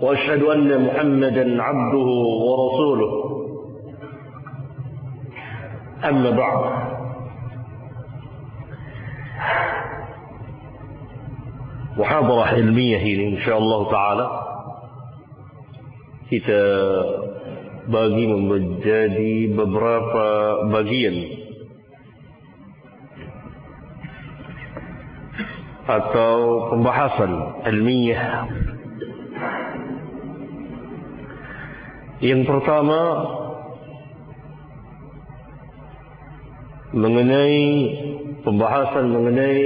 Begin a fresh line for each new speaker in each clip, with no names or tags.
وأشهد أن محمدا عبده ورسوله. أما بعد. محاضرة علمية إن شاء الله تعالى. kita bagi menjadi beberapa bagian atau pembahasan علمية yang pertama mengenai pembahasan mengenai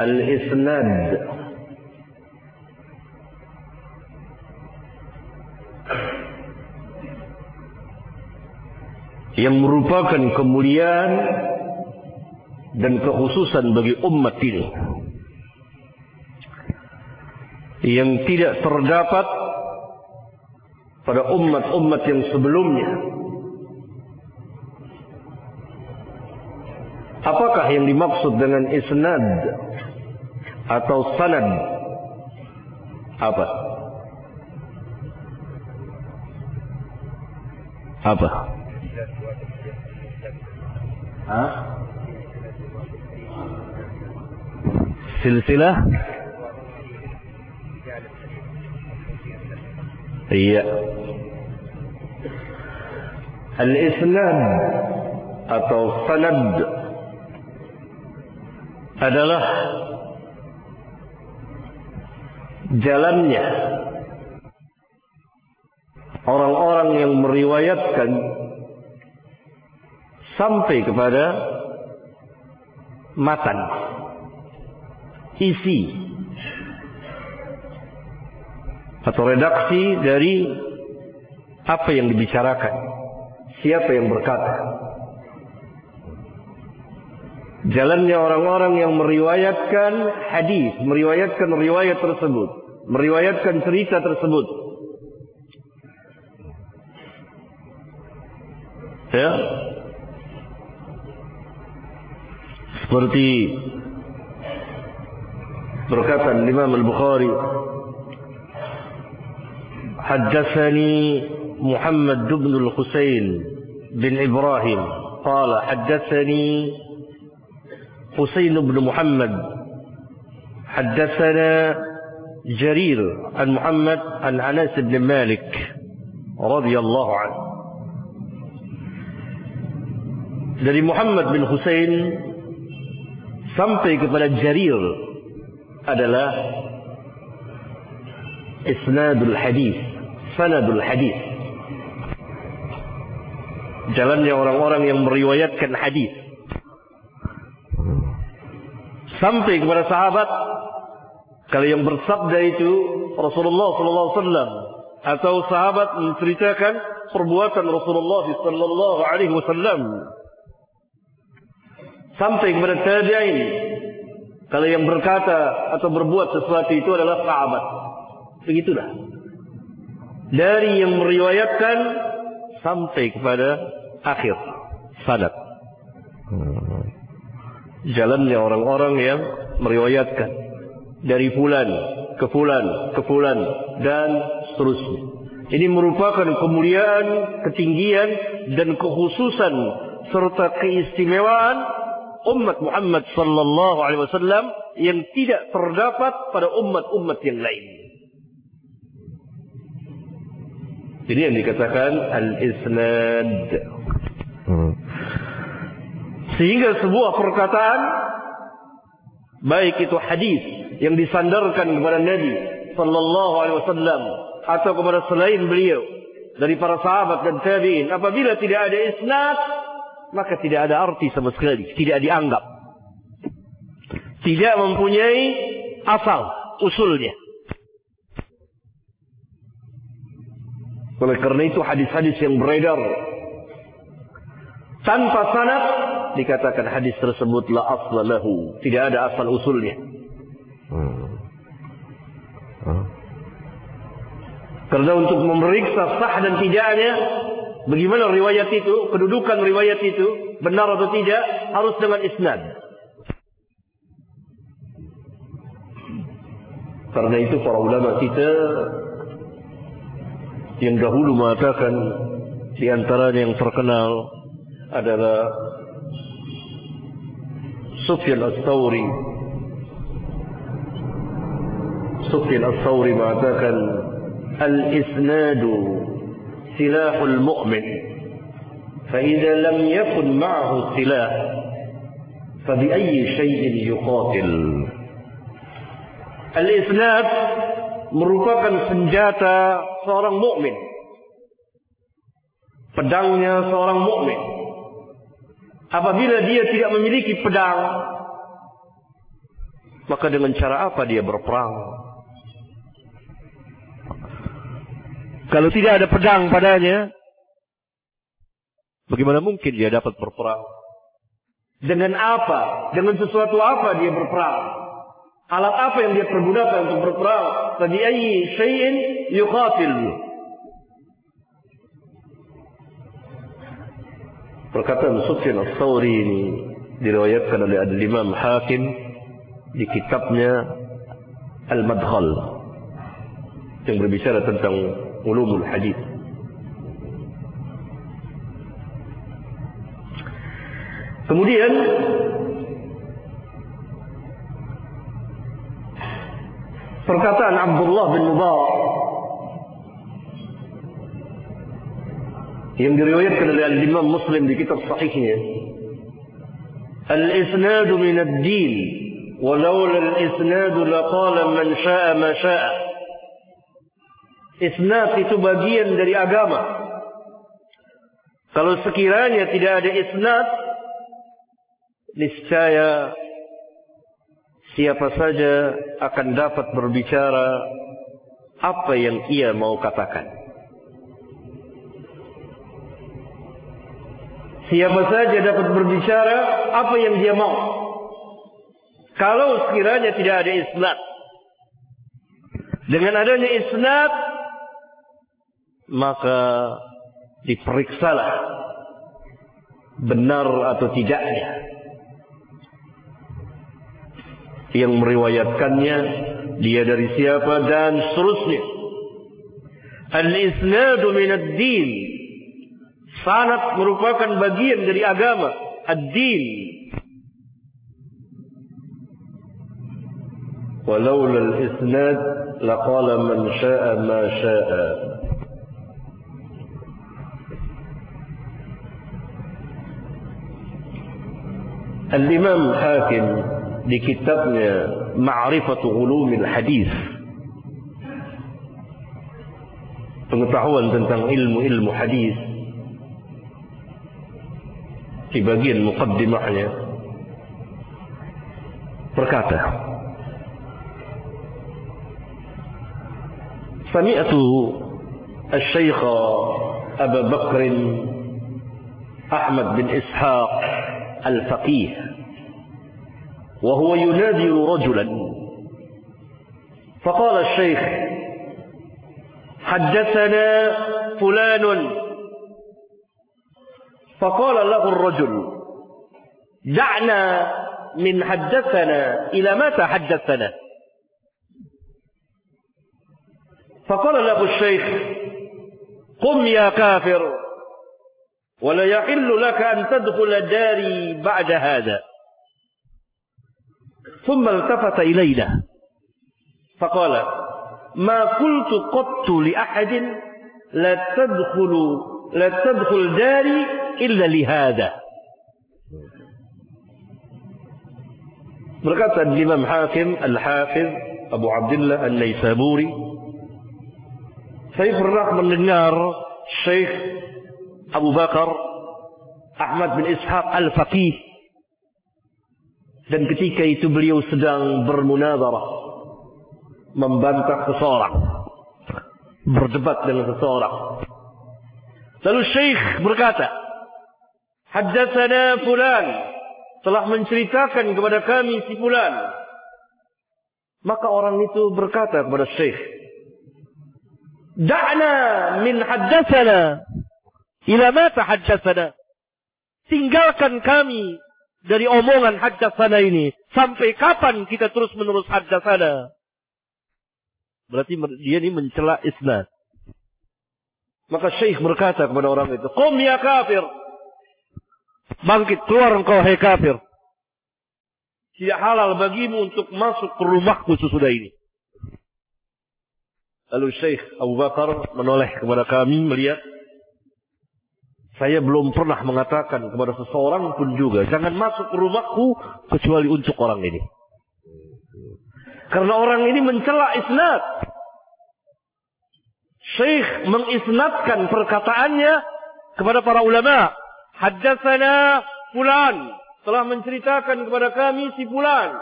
al-isnad. Yang merupakan kemuliaan dan kekhususan bagi umat ini. Yang tidak terdapat pada umat-umat yang sebelumnya. Apakah yang dimaksud dengan isnad atau sanad? Apa? Apa? Hah? silsilah iya. Al-isnad atau sanad adalah jalannya orang-orang yang meriwayatkan sampai kepada matan isi atau redaksi dari apa yang dibicarakan. Siapa yang berkata? Jalannya orang-orang yang meriwayatkan hadis meriwayatkan riwayat tersebut meriwayatkan cerita tersebut. Ya. Seperti berkata Imam Al-Bukhari حدثني محمد بن الحسين بن إبراهيم. قال حدثني حسين بن محمد. حدثنا جرير عن محمد عن أنس بن مالك رضي الله عنه. Dari Muhammad bin Husain sampai kepada Jarir adalah isnadul hadis. Sanadul hadis. Jalannya orang-orang yang meriwayatkan hadis. Sampai kepada sahabat kalau yang bersabda itu Rasulullah sallallahu alaihi wasallam atau sahabat menceritakan perbuatan Rasulullah sallallahu alaihi wasallam. Sampai kepada tabi'in kalau yang berkata atau berbuat sesuatu itu adalah sahabat. Begitulah dari yang meriwayatkan sampai kepada akhir. Sanad. Jalannya orang-orang yang meriwayatkan. Dari fulan ke fulan ke fulan dan seterusnya. Ini merupakan kemuliaan ketinggian dan kekhususan serta keistimewaan umat Muhammad sallallahu alaihi wasallam yang tidak terdapat pada umat-umat yang lain. Ini yang dikatakan al-isnad. Sehingga sebuah perkataan baik itu hadis yang disandarkan kepada Nabi sallallahu alaihi wasallam atau kepada selain beliau dari para sahabat dan tabi'in apabila tidak ada isnad maka tidak ada arti sama sekali, tidak dianggap. Tidak mempunyai asal, usulnya. Oleh karena itu hadis-hadis yang beredar tanpa sanad dikatakan hadis tersebut la asla lahu, tidak ada asal usulnya. Hmm. Hmm. Karena untuk memeriksa sah dan tidaknya bagaimana riwayat itu, kedudukan riwayat itu benar atau tidak harus dengan isnad. Karena itu para ulama kita yang dahulu mengatakan di antaranya yang terkenal adalah Sufyan As-Sawri Sufyan As-Sawri mengatakan Al-isnadu silahul mu'min فإذا لم يكن معه سلاح فبأي شيء يقاتل Al-isnad merupakan senjata seorang mukmin. Pedangnya seorang mukmin. Apabila dia tidak memiliki pedang, maka dengan cara apa dia berperang? Kalau tidak ada pedang padanya, bagaimana mungkin dia dapat berperang? Dengan apa? Dengan sesuatu apa dia berperang? Alat apa yang dia pergunakan untuk berperang? Bagi ayyi syai'in yuqatil. Perkataan Sufyan As-Sawri ini diriwayatkan oleh Al-Imam Hakim di kitabnya Al-Madkhal yang berbicara tentang ulumul hadis. Kemudian perkataan Abdullah bin Mubarak yang diriwayatkan oleh Imam Muslim di kitab sahihnya Al-isnad min ad-din ولولا الإسناد لقال من شاء ما شاء Isnad itu bagian dari agama. Kalau sekiranya tidak ada isnad, niscaya siapa saja akan dapat berbicara apa yang ia mau katakan. Siapa saja dapat berbicara apa yang dia mau. Kalau sekiranya tidak ada isnad. Dengan adanya isnad, maka diperiksalah benar atau tidaknya yang meriwayatkannya dia dari siapa dan seterusnya al-isnadu min ad-din sanad merupakan bagian dari agama ad-din ولولا الإسناد لقال من شاء ما شاء Al-Imam Hakim di kitabnya Ma'rifatu Ulumil Hadis pengetahuan tentang ilmu-ilmu hadis di bagian mukaddimahnya berkata Sami'atu Al-Syeikh Abu Bakr Ahmad bin Ishaq الفقيه وهو ينادي رجلا. فقال الشيخ حدثنا فلان. فقال له الرجل دعنا من حدثنا إلى متى حدثنا؟ فقال له الشيخ قم يا كافر ولا يحل لك أن تدخل داري بعد هذا. ثم التفت إلينا فقال ما قلت قط لأحد لا تدخل لا تدخل داري إلا لهذا. Berkata الإمام حاكم الحافظ أبو عبد الله النيسابوري سيف الرحمة للنار الشيخ أبو بكر أحمد بن إسحاق الفقيه dan ketika itu beliau sedang bermunadarah membantah seseorang berdebat dengan seseorang. Lalu Syekh berkata, Haddatsana fulan telah menceritakan kepada kami si fulan. Maka orang itu berkata kepada Syekh, Da'na min haddatsana ila mata haddatsana. Tinggalkan kami dari omongan haddatsana ini. Sampai kapan kita terus menerus haddatsana? Berarti dia ini mencela isnad. Maka Syekh berkata kepada orang itu, Qum ya kafir. Bangkit, keluar engkau hai kafir. Tidak halal bagimu untuk masuk ke rumahku sesudah ini. Lalu Syekh Abu Bakar menoleh kepada kami melihat saya belum pernah mengatakan kepada seseorang pun juga jangan masuk rumahku kecuali untuk orang ini. Karena orang ini mencela isnad. Syekh mengisnadkan perkataannya kepada para ulama. Haddatsana fulan telah menceritakan kepada kami si fulan.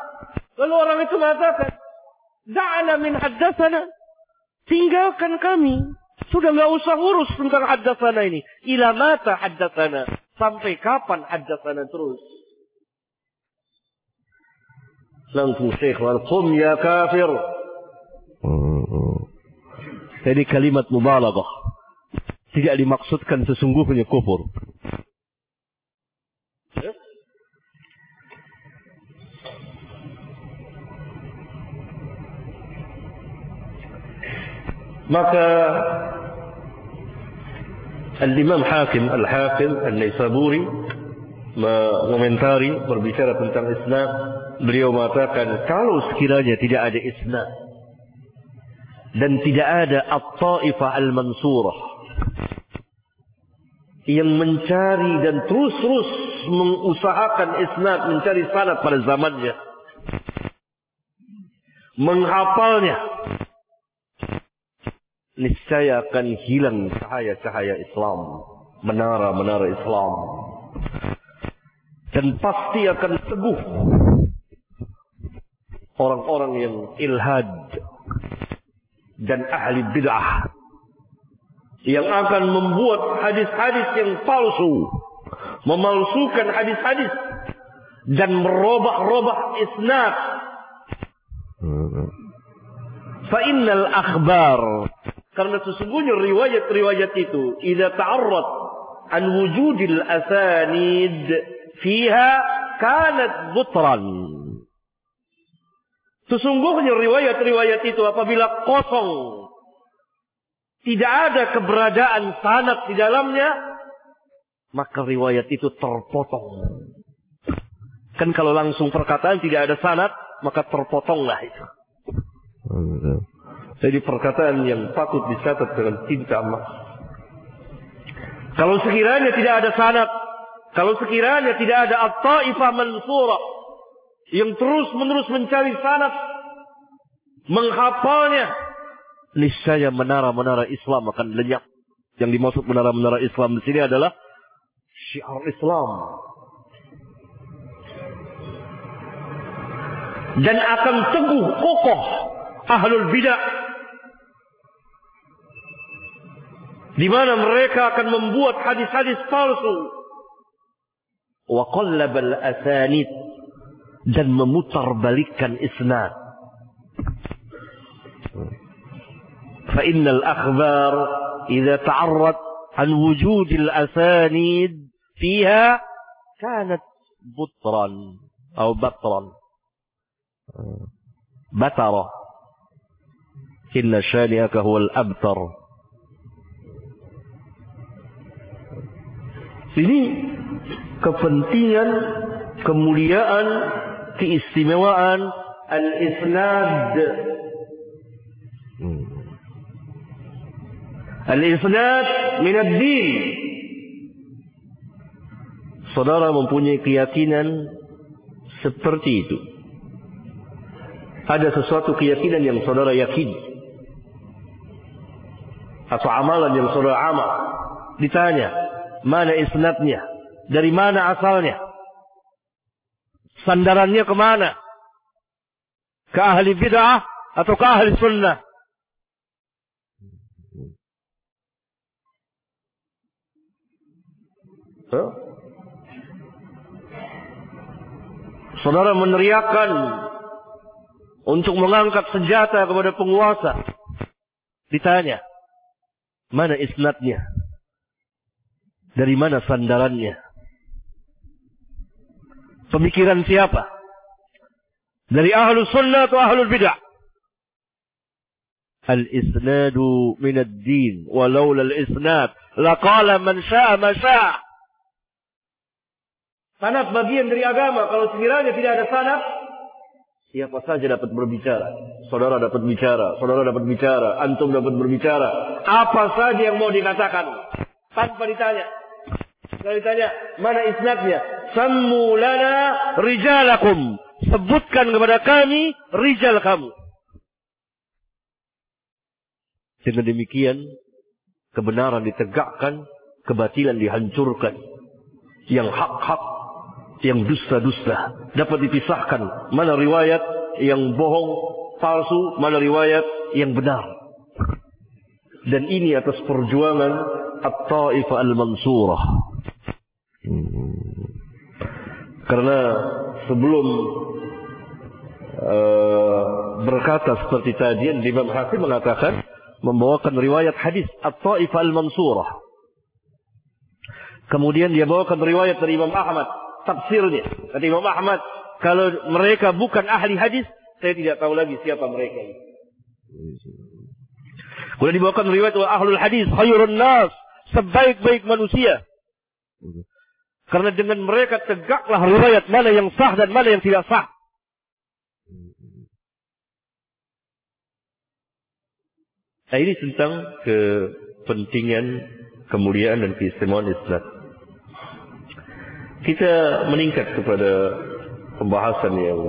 Lalu orang itu mengatakan, "Da'ana min haddatsana." Tinggalkan kami sudah nggak usah urus tentang haddatsana ini. Ila mata haddatsana. Sampai kapan haddatsana terus? Langsung Syekh Qum ya kafir. Jadi kalimat mubalaghah. Tidak dimaksudkan sesungguhnya kufur. Maka Al-Imam Hakim Al-Hakim Al-Naisaburi mengomentari berbicara tentang isnad. Beliau mengatakan kalau sekiranya tidak ada isnad dan tidak ada at-taifah al-mansurah yang mencari dan terus-terus mengusahakan isnad mencari sanad pada zamannya menghafalnya niscaya akan hilang cahaya-cahaya Islam, menara-menara Islam. Dan pasti akan teguh orang-orang yang ilhad dan ahli bid'ah yang akan membuat hadis-hadis yang palsu, memalsukan hadis-hadis dan merubah-rubah isnad. Fa innal akhbar karena sesungguhnya riwayat-riwayat itu idza ta'arrad an wujudil asanid fiha kanat butran. Sesungguhnya riwayat-riwayat itu apabila kosong tidak ada keberadaan sanad di dalamnya maka riwayat itu terpotong. Kan kalau langsung perkataan tidak ada sanad maka terpotonglah itu. Jadi perkataan yang patut dicatat dengan tinta emas. Kalau sekiranya tidak ada sanad, kalau sekiranya tidak ada at-taifah mansurah yang terus menerus mencari sanad, menghafalnya, niscaya menara-menara Islam akan lenyap. Yang dimaksud menara-menara Islam di sini adalah syiar Islam. Dan akan teguh kokoh ahlul bidah di mana mereka akan membuat hadis-hadis palsu wa qallabal asanid dan memutarbalikkan isnad fa innal akhbar idza ta'arrad an wujud al asanid fiha kanat butran atau batran batara inna huwa al abtar Ini kepentingan, kemuliaan, keistimewaan al-isnad. Hmm. Al-isnad min ad-din. Saudara mempunyai keyakinan seperti itu. Ada sesuatu keyakinan yang saudara yakin. Atau amalan yang saudara amal. Ditanya, Mana isnadnya? Dari mana asalnya? Sandarannya ke mana? Ke ahli bid'ah atau ke ahli sunnah? Saudara meneriakkan untuk mengangkat senjata kepada penguasa. Ditanya, mana isnadnya? Dari mana sandarannya? Pemikiran siapa? Dari ahlu sunnah atau ahlu bid'ah? Al-isnadu min ad-din. Walau al-isnad. Laqala man sya'a ma sya'a. Sanat bagian dari agama. Kalau sekiranya tidak ada sanat, siapa saja dapat berbicara. Saudara dapat bicara, saudara dapat bicara, antum dapat berbicara. Apa saja yang mau dikatakan tanpa ditanya. Kalau ditanya, mana isnadnya? Sammu lana rijalakum. Sebutkan kepada kami rijal kamu. Dengan demikian, kebenaran ditegakkan, kebatilan dihancurkan. Yang hak-hak, yang dusta-dusta dapat dipisahkan. Mana riwayat yang bohong, palsu, mana riwayat yang benar. Dan ini atas perjuangan At-Ta'ifah Al-Mansurah. Hmm. Karena sebelum uh, berkata seperti tadi, Imam Hakim mengatakan membawakan riwayat hadis At-Ta'ifah Al-Mansurah. Kemudian dia bawakan riwayat dari Imam Ahmad, tafsirnya. Kata Imam Ahmad, kalau mereka bukan ahli hadis, saya tidak tahu lagi siapa mereka. Kemudian dibawakan riwayat ahlul hadis, khairun nas, sebaik-baik manusia. Karena dengan mereka tegaklah riwayat mana yang sah dan mana yang tidak sah. Nah, ini tentang kepentingan, kemuliaan dan keistimewaan Islam. Kita meningkat kepada pembahasan yang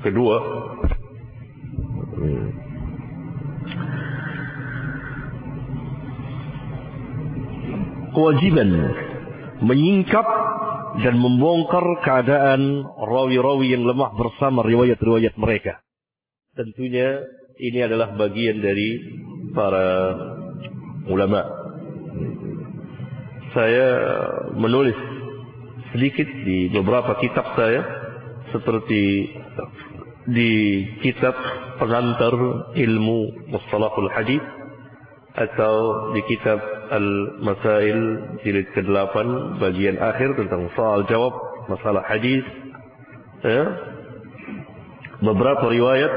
kedua. Kewajiban menyingkap dan membongkar keadaan rawi-rawi yang lemah bersama riwayat-riwayat mereka. Tentunya ini adalah bagian dari para ulama. Saya menulis sedikit di beberapa kitab saya seperti di kitab pengantar ilmu mustalahul hadis atau di kitab Al-Masail jilid ke-8 bagian akhir tentang soal jawab masalah hadis. Ya. beberapa riwayat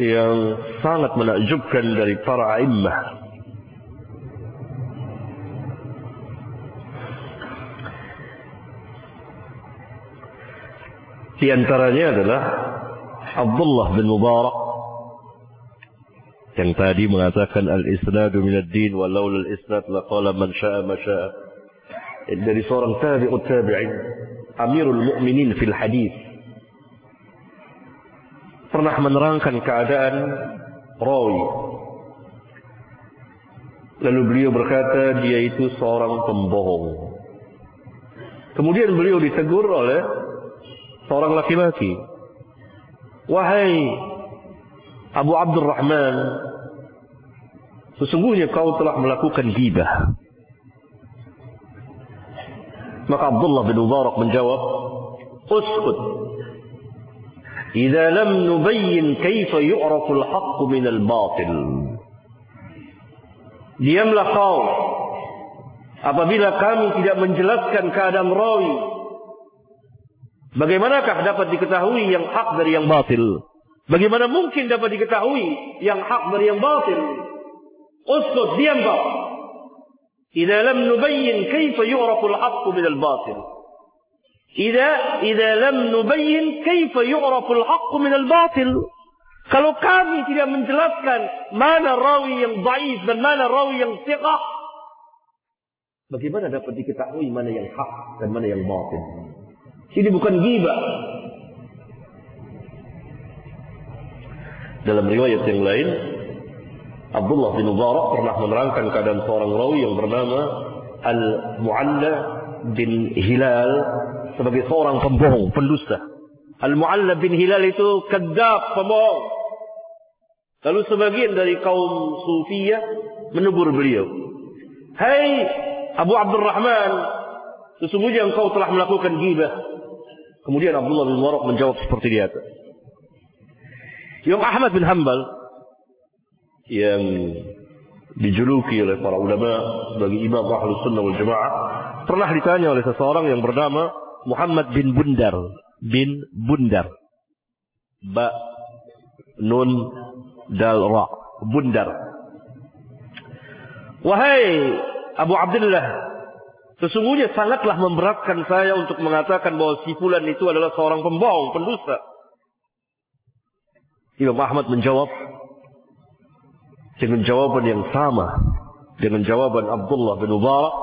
yang sangat menakjubkan dari para a'immah. Di antaranya adalah Abdullah bin Mubarak yang tadi mengatakan al-isnadu min ad-din wa al-isnad laqala man syaa ma syaa. Dari seorang tabi'ut tabi'in amirul mu'minin fil hadis. Pernah menerangkan keadaan rawi. Lalu beliau berkata dia itu seorang pembohong. Kemudian beliau ditegur oleh seorang laki-laki. Wahai Abu Abdurrahman, sesungguhnya kau telah melakukan gibah. Maka Abdullah bin Mubarak menjawab, Uskut. Jika lam nubayyin kaifa yu'rafu al-haqq min al-batil. Diamlah kau apabila kami tidak menjelaskan keadaan rawi. Bagaimanakah dapat diketahui yang hak dari yang batil? Bagaimana mungkin dapat diketahui yang hak dari yang batil? Uskut, diam kau. Idza lam nubayyin kaifa yu'rafu al-haqq min al-batil. Idza idza lam nubayyin kaifa yu'rafu al-haqq min al-batil. Kalau kami tidak menjelaskan mana rawi yang dhaif dan mana rawi yang thiqah, bagaimana dapat diketahui mana yang hak dan mana yang batil? Ini bukan ghibah, Dalam riwayat yang lain, Abdullah bin Mubarak pernah menerangkan keadaan seorang rawi yang bernama Al-Mu'alla bin Hilal sebagai seorang pembohong, pendusta. Al-Mu'alla bin Hilal itu kedap, pembohong. Lalu sebagian dari kaum Sufiyah menegur beliau. Hai Abu Abdurrahman, Sesungguhnya engkau telah melakukan gibah. Kemudian Abdullah bin Mubarak menjawab seperti di atas. Ahmad bin Hanbal yang dijuluki oleh para ulama sebagai imam ahlus sunnah wal jamaah pernah ditanya oleh seseorang yang bernama Muhammad bin Bundar bin Bundar. Ba nun dal ra Bundar. Wahai Abu Abdullah sesungguhnya sangatlah memberatkan saya untuk mengatakan bahwa si fulan itu adalah seorang pembohong pendusta. Imam Ahmad menjawab dengan jawaban yang sama dengan jawaban Abdullah bin Mubarak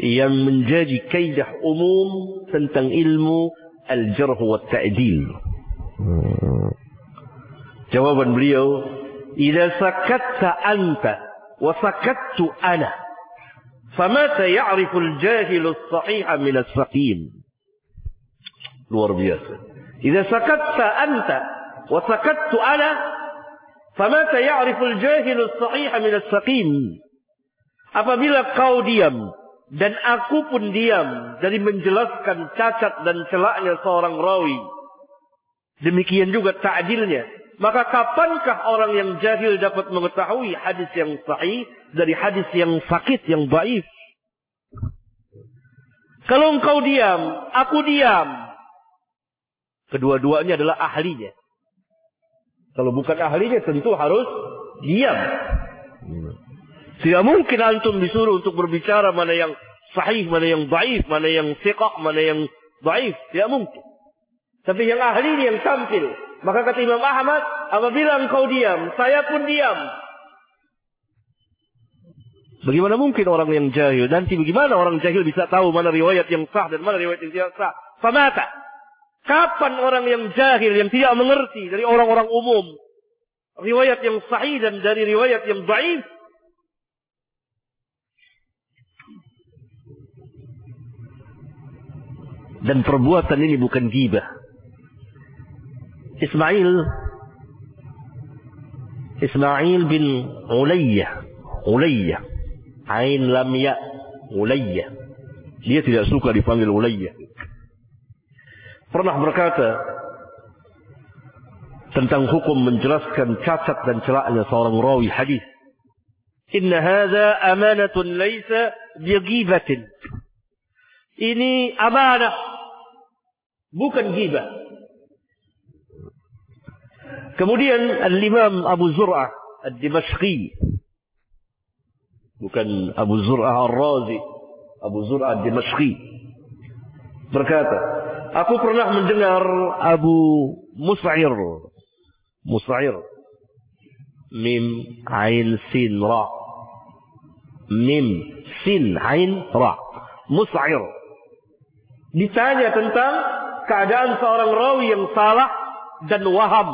yang menjadi kaidah umum tentang ilmu al-jarh wa ta'dil. Jawaban beliau, "Idza sakatta anta wa sakattu ana, famata ya'rifu al-jahil as-sahih min as-saqim." Luar biasa. "Idza sakatta anta wa sakattu ana, as-saqim." Apabila kau diam dan aku pun diam dari menjelaskan cacat dan celaknya seorang rawi. Demikian juga ta'dilnya. Maka kapankah orang yang jahil dapat mengetahui hadis yang sahih dari hadis yang sakit, yang baif? Kalau engkau diam, aku diam. Kedua-duanya adalah ahlinya. Kalau bukan ahlinya tentu harus diam. Tidak mungkin antum disuruh untuk berbicara mana yang sahih, mana yang baif, mana yang siqah, mana yang baif. Tidak mungkin. Tapi yang ahli ini yang tampil. Maka kata Imam Ahmad, apabila engkau diam, saya pun diam. Bagaimana mungkin orang yang jahil? Nanti bagaimana orang jahil bisa tahu mana riwayat yang sah dan mana riwayat yang tidak sah? Famata. Kapan orang yang jahil, yang tidak mengerti dari orang-orang umum, riwayat yang sahih dan dari riwayat yang baif, dan perbuatan ini bukan gibah. Ismail Ismail bin Ulayyah Ulayyah Ain lam ya Dia tidak suka dipanggil Ulayyah Pernah berkata Tentang hukum menjelaskan cacat dan celaknya seorang rawi hadis. Inna hadha amanatun laysa bigibatin. Ini amanah bukan gibah. Kemudian Al-Imam Abu Zur'ah Ad-Dimashqi bukan Abu Zur'ah Ar-Razi Abu Zur'ah Ad-Dimashqi berkata aku pernah mendengar Abu Mus'ir Mus'ir Mim Ain Sin Ra. Mim Sin Ain Ra. Mus'ir ditanya tentang keadaan seorang rawi yang salah dan waham,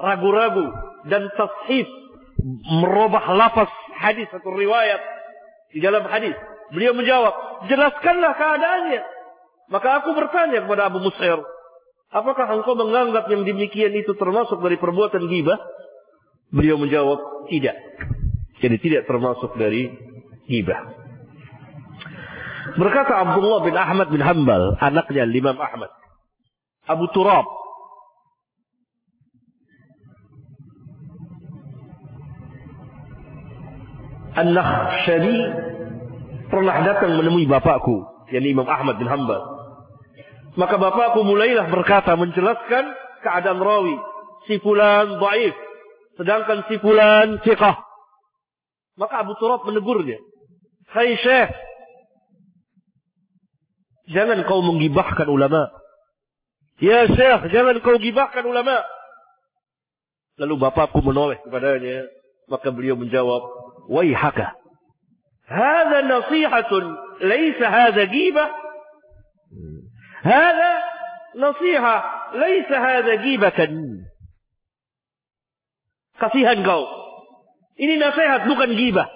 ragu-ragu dan tashif merubah lafaz hadis atau riwayat di dalam hadis. Beliau menjawab, jelaskanlah keadaannya. Maka aku bertanya kepada Abu Musair, apakah engkau menganggap yang demikian itu termasuk dari perbuatan gibah? Beliau menjawab, tidak. Jadi tidak termasuk dari gibah. Berkata Abdullah bin Ahmad bin Hambal, anaknya Imam Ahmad. Abu Turab. An-Nakhshari pernah datang menemui bapakku, yakni Imam Ahmad bin Hanbal. Maka bapakku mulailah berkata menjelaskan keadaan rawi. Si fulan dhaif, sedangkan si fulan thiqah. Maka Abu Turab menegurnya. Hai Syekh, jangan kau menggibahkan ulama. Ya Syekh, jangan kau gibahkan ulama. Lalu bapakku menoleh kepadanya. Maka beliau menjawab, Waihaka. Hada nasihatun, laysa hada gibah. Hada nasihat, laysa hada gibatan. Kasihan kau. Ini nasihat, bukan gibah.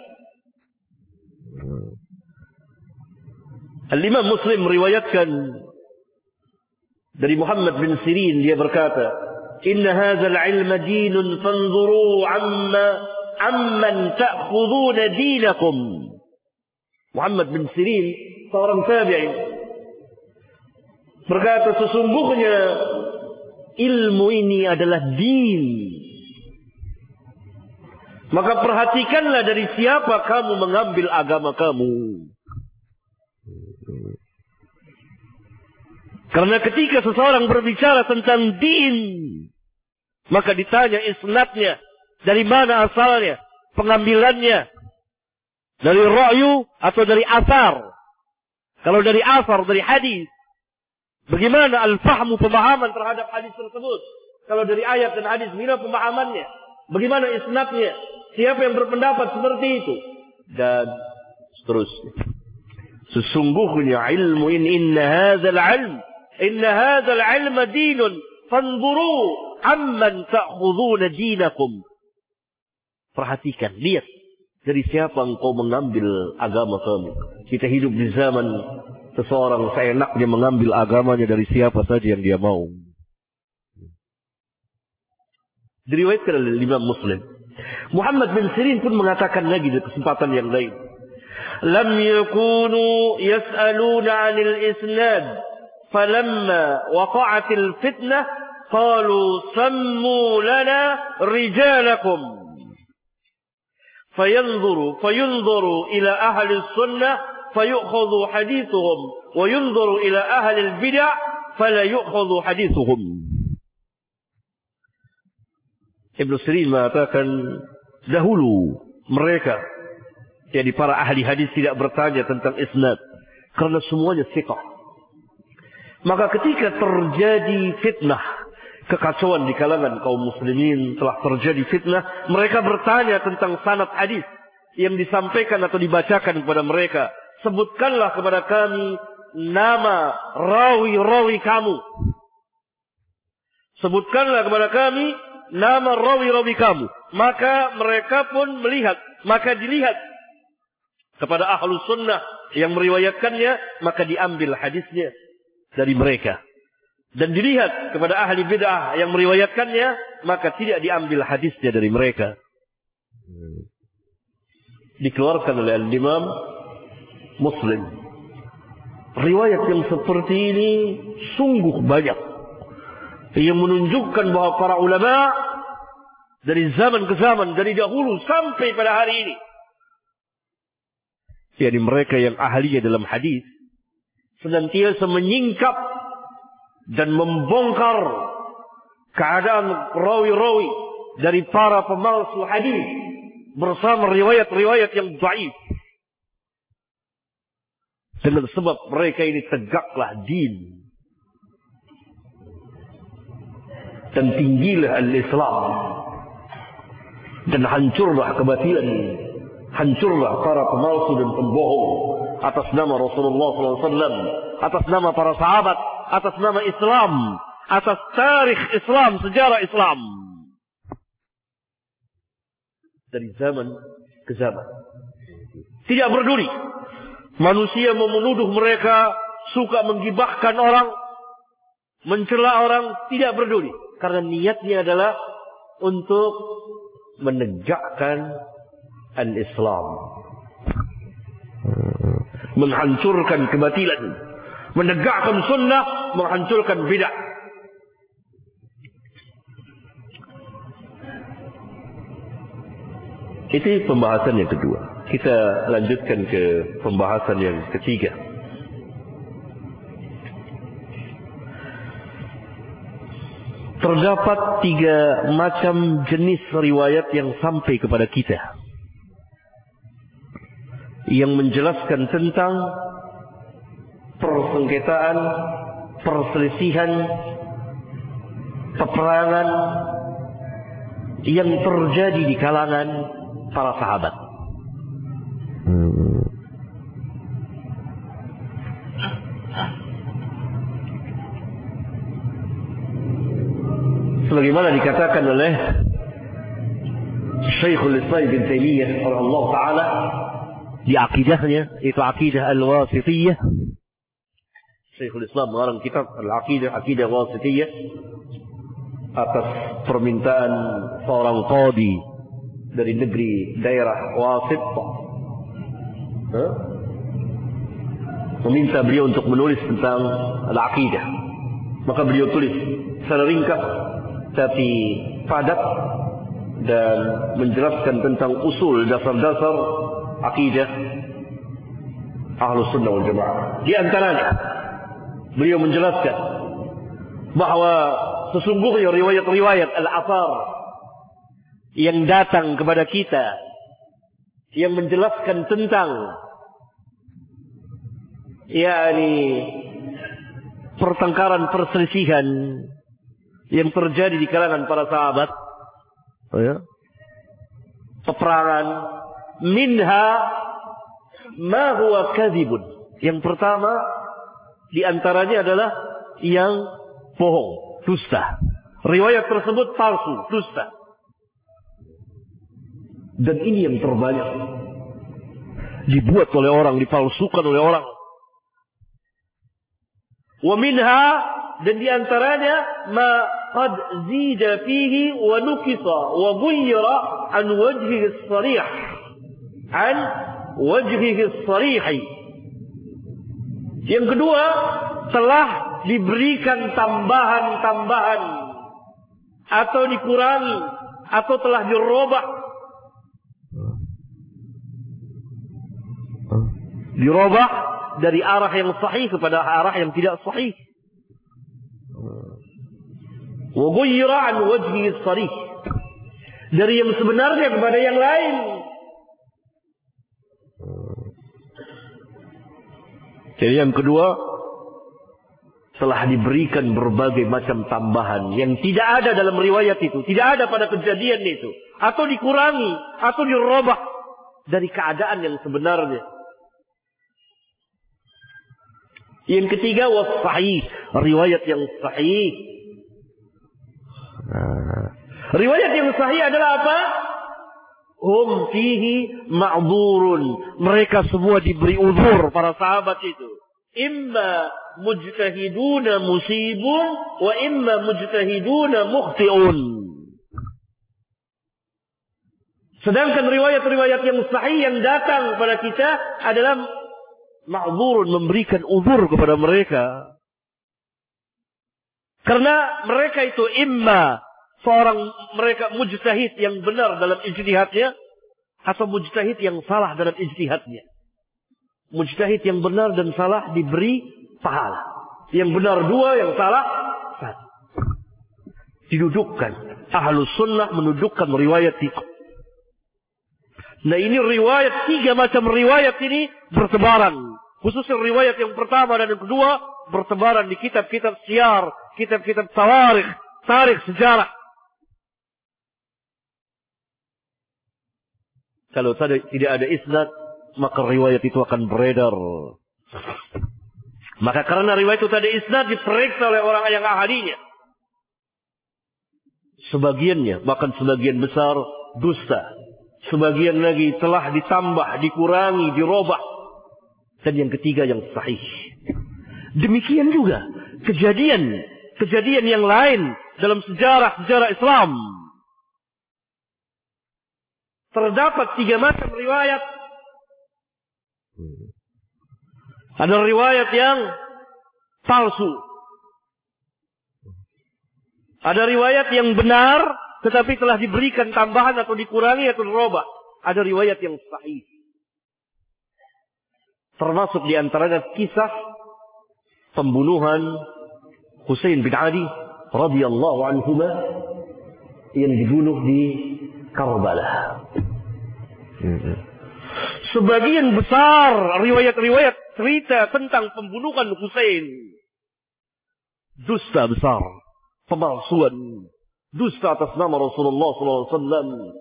Al-Imam Muslim meriwayatkan dari Muhammad bin Sirin dia berkata, "Inna hadzal ilma dinun fanzuru amma amman ta'khuduna dinakum." Muhammad bin Sirin seorang tabi'in. Berkata sesungguhnya ilmu ini adalah din. Maka perhatikanlah dari siapa kamu mengambil agama kamu. Karena ketika seseorang berbicara tentang din, maka ditanya isnadnya, dari mana asalnya, pengambilannya, dari ra'yu atau dari asar. Kalau dari asar, dari hadis, bagaimana al-fahmu pemahaman terhadap hadis tersebut? Kalau dari ayat dan hadis, bagaimana pemahamannya? Bagaimana isnadnya? Siapa yang berpendapat seperti itu? Dan seterusnya. Sesungguhnya ilmu ini inna hadzal ilm Inna hadzal ilma dinun fanzuru amman ta'khuduna dinakum. Perhatikan, lihat dari siapa engkau mengambil agama kamu? Kita hidup di zaman seseorang seenaknya mengambil agamanya dari siapa saja yang dia mau. Diriwayatkan oleh Imam Muslim. Muhammad bin Sirin pun mengatakan lagi di kesempatan yang lain. Lam yakunu yas'aluna 'anil isnad falamma waqa'atil fitnah qalu sammu lana rijalakum فينظروا فينظروا إلى أهل السنة فيؤخذ حديثهم وينظر إلى أهل البدع فلا يؤخذ حديثهم Ibn Sirin mengatakan dahulu mereka jadi para ahli hadis tidak bertanya tentang isnad karena semuanya siqah Maka ketika terjadi fitnah, kekacauan di kalangan kaum muslimin telah terjadi fitnah, mereka bertanya tentang sanad hadis yang disampaikan atau dibacakan kepada mereka. Sebutkanlah kepada kami nama rawi-rawi kamu. Sebutkanlah kepada kami nama rawi-rawi kamu. Maka mereka pun melihat, maka dilihat kepada ahlu sunnah yang meriwayatkannya, maka diambil hadisnya dari mereka. Dan dilihat kepada ahli bid'ah yang meriwayatkannya, maka tidak diambil hadisnya dari mereka. Dikeluarkan oleh Al-Imam Muslim. Riwayat yang seperti ini sungguh banyak. Yang menunjukkan bahwa para ulama dari zaman ke zaman, dari dahulu sampai pada hari ini. Yani mereka yang ahlinya dalam hadis senantiasa menyingkap dan membongkar keadaan rawi-rawi dari para pemalsu hadis bersama riwayat-riwayat yang dhaif. Dengan sebab mereka ini tegaklah din. Dan tinggilah al-Islam. Dan hancurlah kebatilan. Hancurlah para pemalsu dan pembohong atas nama Rasulullah SAW, atas nama para sahabat, atas nama Islam, atas tarikh Islam, sejarah Islam. Dari zaman ke zaman. Tidak peduli. Manusia mau menuduh mereka suka menggibahkan orang, mencela orang, tidak peduli. Karena niatnya adalah untuk menegakkan al-Islam menghancurkan kebatilan, menegakkan sunnah, menghancurkan bidah. Itu pembahasan yang kedua. Kita lanjutkan ke pembahasan yang ketiga. Terdapat tiga macam jenis riwayat yang sampai kepada kita yang menjelaskan tentang persengketaan, perselisihan, peperangan yang terjadi di kalangan para sahabat. Sebagaimana dikatakan oleh Syekhul Islam bin Taimiyah Allah Taala di akidahnya itu akidah al-wasitiyah Syekhul Islam mengarang kitab al-aqidah akidah wasitiyah atas permintaan seorang qadi dari negeri daerah Wasit meminta beliau untuk menulis tentang al-aqidah. Maka beliau tulis secara ringkas tapi padat dan menjelaskan tentang usul dasar-dasar akidah Ahlus Sunnah wal Jamaah. Di antaranya beliau menjelaskan bahwa sesungguhnya riwayat-riwayat al-athar yang datang kepada kita yang menjelaskan tentang yakni pertengkaran perselisihan yang terjadi di kalangan para sahabat oh ya peperangan minha ma huwa kadhibun. Yang pertama di antaranya adalah yang bohong dusta riwayat tersebut palsu dusta dan ini yang terbanyak. Dibuat oleh orang, dipalsukan oleh orang. Wa minha dan di antaranya ma qad zida fihi wa nukisa wa ghayyara an wajhihi sarih an wajhihi sarih yang kedua telah diberikan tambahan-tambahan atau dikurangi atau telah dirubah dirubah dari arah yang sahih kepada arah yang tidak sahih. Wa an wajhi sarih. Dari yang sebenarnya kepada yang lain. Jadi yang kedua telah diberikan berbagai macam tambahan yang tidak ada dalam riwayat itu, tidak ada pada kejadian itu, atau dikurangi, atau dirubah dari keadaan yang sebenarnya. Yang ketiga was sahih, riwayat yang sahih. Nah, riwayat yang sahih adalah apa? Hum fihi ma'dzurun. Mereka semua diberi uzur para sahabat itu. Imma mujtahiduna musibun wa imma mujtahiduna mukhti'un. Sedangkan riwayat-riwayat yang sahih yang datang kepada kita adalah ma'zurun memberikan uzur kepada mereka. Karena mereka itu imma seorang mereka mujtahid yang benar dalam ijtihadnya atau mujtahid yang salah dalam ijtihadnya. Mujtahid yang benar dan salah diberi pahala. Yang benar dua, yang salah satu. Didudukkan. Ahlus sunnah menudukkan riwayat itu. Nah ini riwayat, tiga macam riwayat ini bertebaran. Khususnya riwayat yang pertama dan yang kedua bertebaran di kitab-kitab siar, kitab-kitab tawarikh, tarikh sejarah. Kalau tidak ada isnad, maka riwayat itu akan beredar. Maka karena riwayat itu tadi isnad diperiksa oleh orang yang ahadinya. Sebagiannya, bahkan sebagian besar dusta. Sebagian lagi telah ditambah, dikurangi, dirubah. Dan yang ketiga yang sahih. Demikian juga kejadian kejadian yang lain dalam sejarah-sejarah Islam. Terdapat tiga macam riwayat. Ada riwayat yang palsu. Ada riwayat yang benar tetapi telah diberikan tambahan atau dikurangi atau dirubah. Ada riwayat yang sahih. Termasuk di antaranya kisah pembunuhan Husain bin Ali radhiyallahu anhu yang dibunuh di Karbala. Sebagian besar riwayat-riwayat cerita tentang pembunuhan Husain. Dusta besar, pemalsuan, dusta atas nama Rasulullah SAW,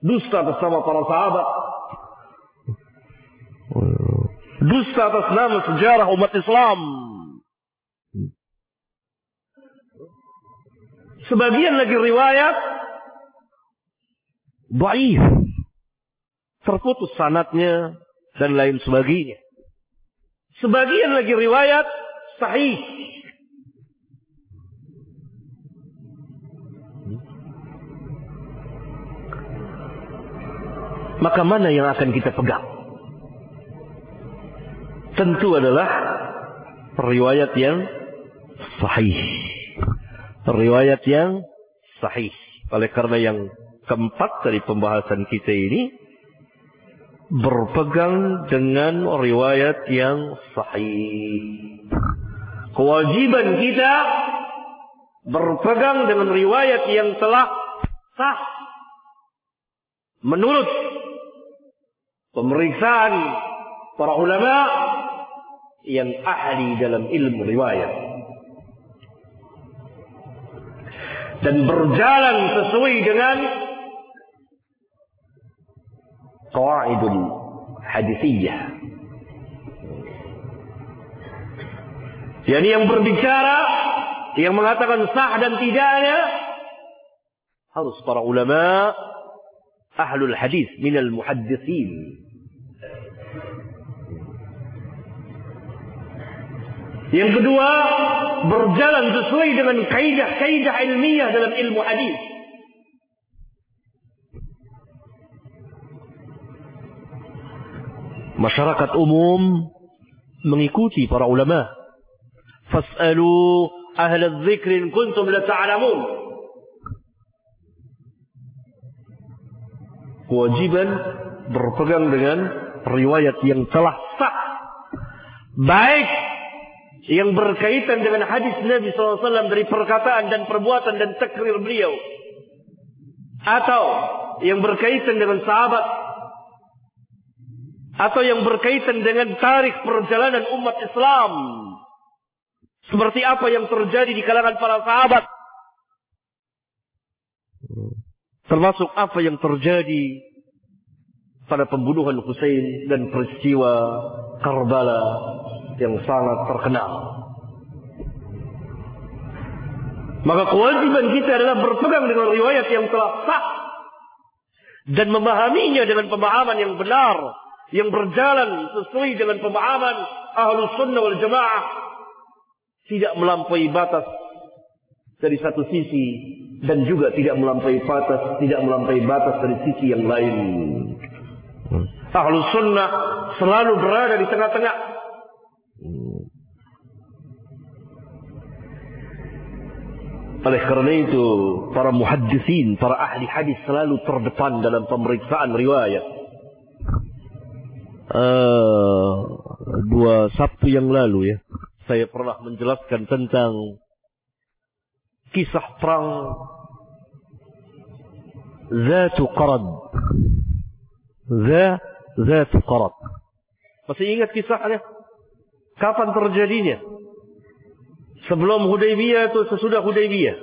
dusta atas nama para sahabat, dusta atas nama sejarah umat Islam. Sebagian lagi riwayat baik, terputus sanatnya dan lain sebagainya. Sebagian lagi riwayat sahih maka mana yang akan kita pegang? tentu adalah riwayat yang sahih. Riwayat yang sahih. Oleh karena yang keempat dari pembahasan kita ini berpegang dengan riwayat yang sahih. Kewajiban kita berpegang dengan riwayat yang telah sah menurut pemeriksaan para ulama yang ahli dalam ilmu riwayat dan berjalan sesuai dengan qawaidul hadisiyah Yani yang berbicara, yang mengatakan sah dan tidaknya, harus para ulama ahlul hadis minal muhaddisin. Yang kedua, berjalan sesuai dengan kaidah-kaidah ilmiah dalam ilmu hadis. Masyarakat umum mengikuti para ulama. Fas'alu ahla dzikri in kuntum la ta'lamun. Kewajiban berpegang dengan riwayat yang telah sah. Baik yang berkaitan dengan hadis Nabi SAW dari perkataan dan perbuatan dan takrir beliau. Atau yang berkaitan dengan sahabat. Atau yang berkaitan dengan tarikh perjalanan umat Islam. Seperti apa yang terjadi di kalangan para sahabat. Termasuk apa yang terjadi pada pembunuhan Hussein dan peristiwa Karbala yang sangat terkenal. Maka kewajiban kita adalah berpegang dengan riwayat yang telah sah dan memahaminya dengan pemahaman yang benar yang berjalan sesuai dengan pemahaman ahlu sunnah wal jamaah tidak melampaui batas dari satu sisi dan juga tidak melampaui batas tidak melampaui batas dari sisi yang lain. Ahlu sunnah selalu berada di tengah-tengah Oleh karena itu, para muhaddisin, para ahli hadis selalu terdepan dalam pemeriksaan riwayat. Uh, dua Sabtu yang lalu ya, saya pernah menjelaskan tentang kisah perang Zatu Qarad. Zatu Qarad. Masih ingat kisahnya? Kapan terjadinya? Sebelum Hudaybiyah atau sesudah Hudaybiyah?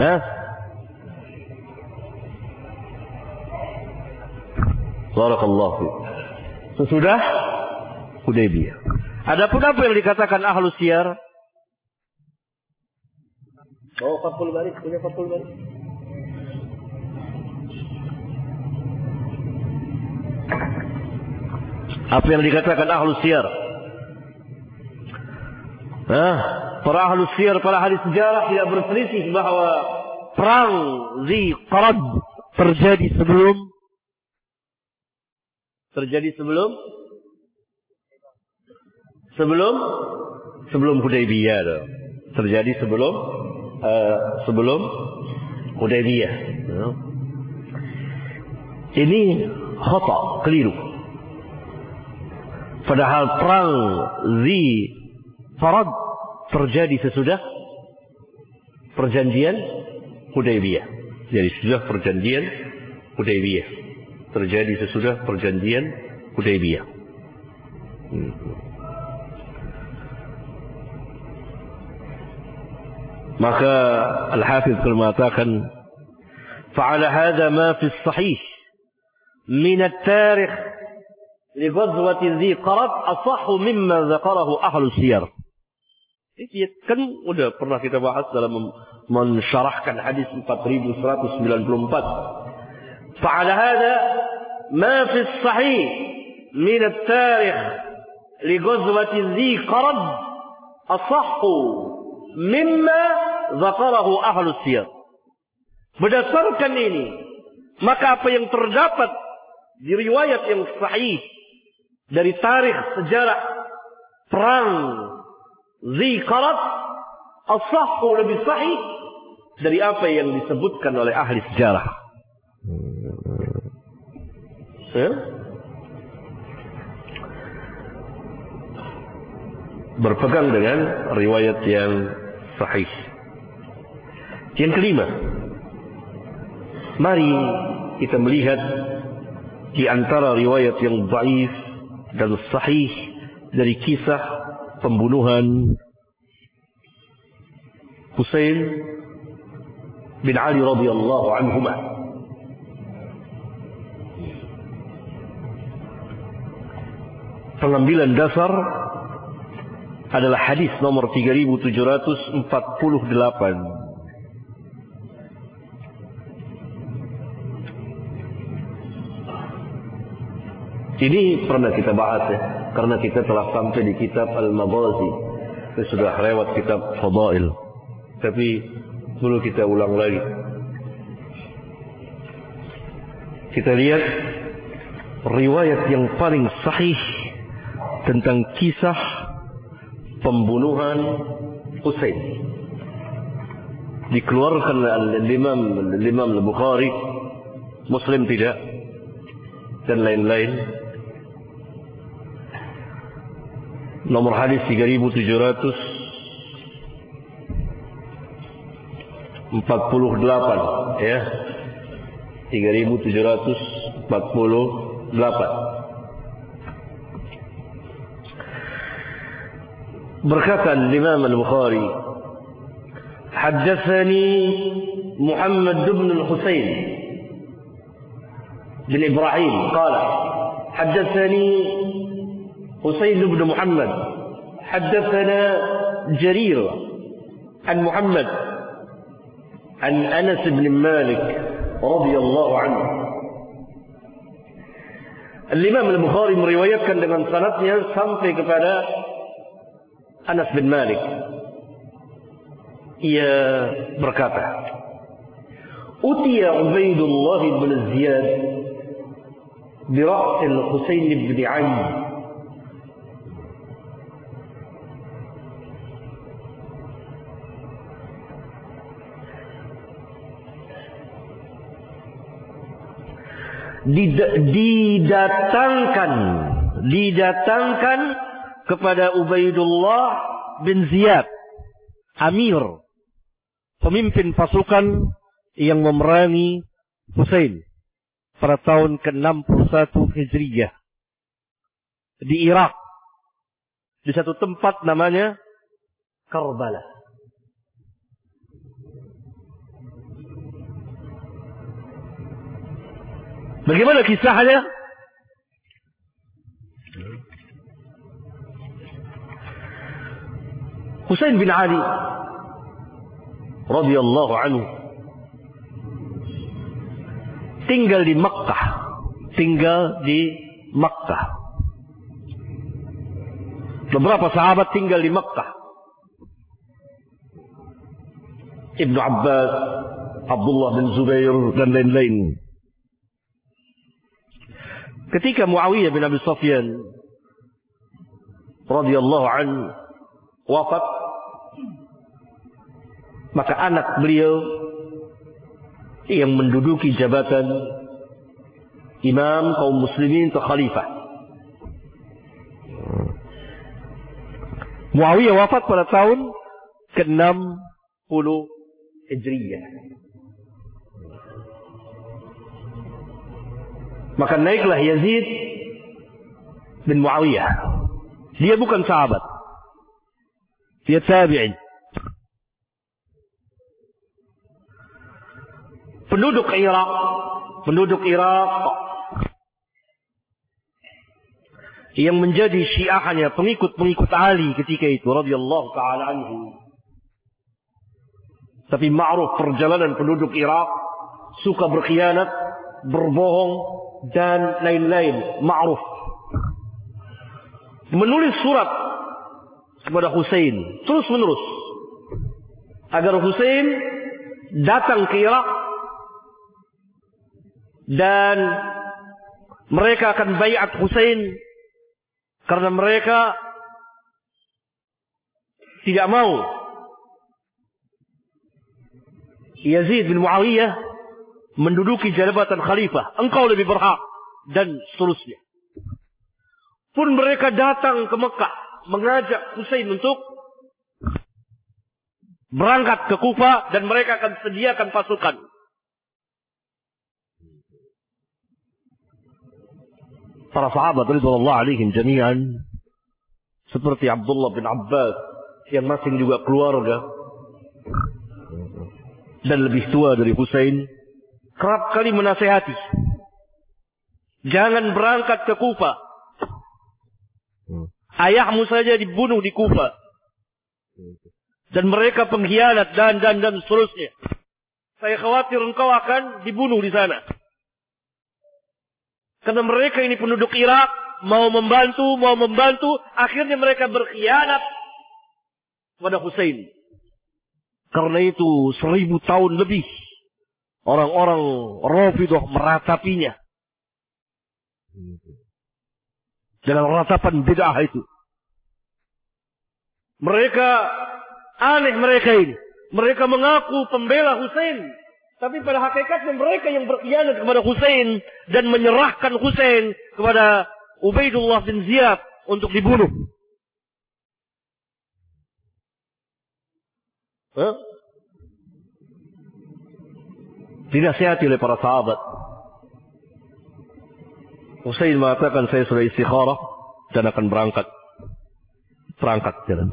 Hah? Barakallahu Sesudah Hudaybiyah. Adapun apa yang dikatakan ahlu siyar? Oh, Fathul Bari, punya Fathul Bari. Apa yang dikatakan ahlu siyar? Nah, para ahlu siyar, para ahli sejarah tidak berselisih bahwa perang Zi Qarad terjadi sebelum terjadi sebelum? Sebelum? Sebelum Hudaybiyah terjadi sebelum uh, sebelum Hudaybiyah. Ini khata keliru. Padahal perang Zi Farad terjadi sesudah perjanjian Hudaybiyah. Jadi sesudah perjanjian Hudaybiyah. Terjadi sesudah perjanjian Hudaybiyah. Hmm. Maka Al-Hafiz mengatakan فعلى هذا ما في الصحيح من التاريخ لغزوة ذي قرد أصح مما ذكره أهل السير Ini kan udah pernah kita bahas dalam mensyarahkan hadis 4194. Fa'ala hada fi sahih min at-tarikh li ghazwati dhi qarad asahhu mimma dzakarahu ahlu siyar. Berdasarkan ini, maka apa yang terdapat di riwayat yang sahih dari tarikh sejarah perang Zikarat as-sahhu lebih sahih dari apa yang disebutkan oleh ahli sejarah. Ya? Berpegang dengan riwayat yang sahih. Yang kelima, mari kita melihat di antara riwayat yang baik dan sahih dari kisah pembunuhan Husain bin Ali radhiyallahu anhuma. Pengambilan dasar adalah hadis nomor 3748 Ini pernah kita bahas ya, karena kita telah sampai di kitab Al-Maghazi. Kita sudah lewat kitab Fadail. Tapi dulu kita ulang lagi. Kita lihat riwayat yang paling sahih tentang kisah pembunuhan Husain. Dikeluarkan oleh Imam Imam Al-Bukhari, Muslim tidak, dan lain-lain. nomor hadis 3748 ya 3748 berkata Imam Al-Bukhari حدثني محمد بن الحسين بن إبراهيم. قال حدثني حسين بن محمد. حدثنا جرير عن محمد عن أنس بن مالك رضي الله عنه. Al-Imam Al-Bukhari meriwayatkan dengan sanatnya sampai kepada Anas bin Malik. Ia berkata, Utiya Ubaidullah bin Ziyad برأس الحسين بن علي didatangkan didatangkan kepada Ubaidullah bin Ziyad Amir pemimpin pasukan yang memerangi Hussein pada tahun ke-61 Hijriyah di Irak di satu tempat namanya Karbala Bagaimana kisahnya? Husain bin Ali radhiyallahu anhu tinggal di Makkah, tinggal di Makkah. Beberapa sahabat tinggal di Makkah. Ibnu Abbas, Abdullah bin Zubair dan lain-lain. Ketika Muawiyah bin Abi Sufyan radhiyallahu an wafat maka anak beliau yang menduduki jabatan imam kaum muslimin atau khalifah Muawiyah wafat pada tahun ke-60 Hijriyah Maka naiklah Yazid bin Muawiyah. Dia bukan sahabat. Dia tabi'in. Penduduk Irak, penduduk Irak yang menjadi syiahnya pengikut-pengikut Ali ketika itu radhiyallahu taala anhu. Tapi ma'ruf perjalanan penduduk Irak suka berkhianat, berbohong, dan lain-lain. Ma'ruf. Menulis surat kepada Hussein terus menerus agar Hussein datang ke Irak dan mereka akan bayat Hussein Karena mereka tidak mau Yazid bin Muawiyah menduduki jabatan khalifah. Engkau lebih berhak. Dan seterusnya. Pun mereka datang ke Mekah. Mengajak Husain untuk berangkat ke Kufa dan mereka akan sediakan pasukan. Para sahabat radhiyallahu alaihim jami'an seperti Abdullah bin Abbas yang masing juga keluarga dan lebih tua dari Husain kerap kali menasehati. Jangan berangkat ke Kufa. Ayahmu saja dibunuh di Kufa. Dan mereka pengkhianat dan dan dan seterusnya. Saya khawatir engkau akan dibunuh di sana karena mereka ini penduduk Irak mau membantu mau membantu akhirnya mereka berkhianat kepada Husain. Karena itu seribu tahun lebih orang-orang Rafidah meratapinya. Dengan ratapan bid'ah itu. Mereka aneh mereka ini. Mereka mengaku pembela Husain. Tapi pada hakikatnya mereka yang berkhianat kepada Husain dan menyerahkan Husain kepada Ubaidullah bin Ziyad untuk dibunuh. Huh? Dinasihati oleh para sahabat. Husain mengatakan saya sudah istikharah dan akan berangkat. Berangkat jalan.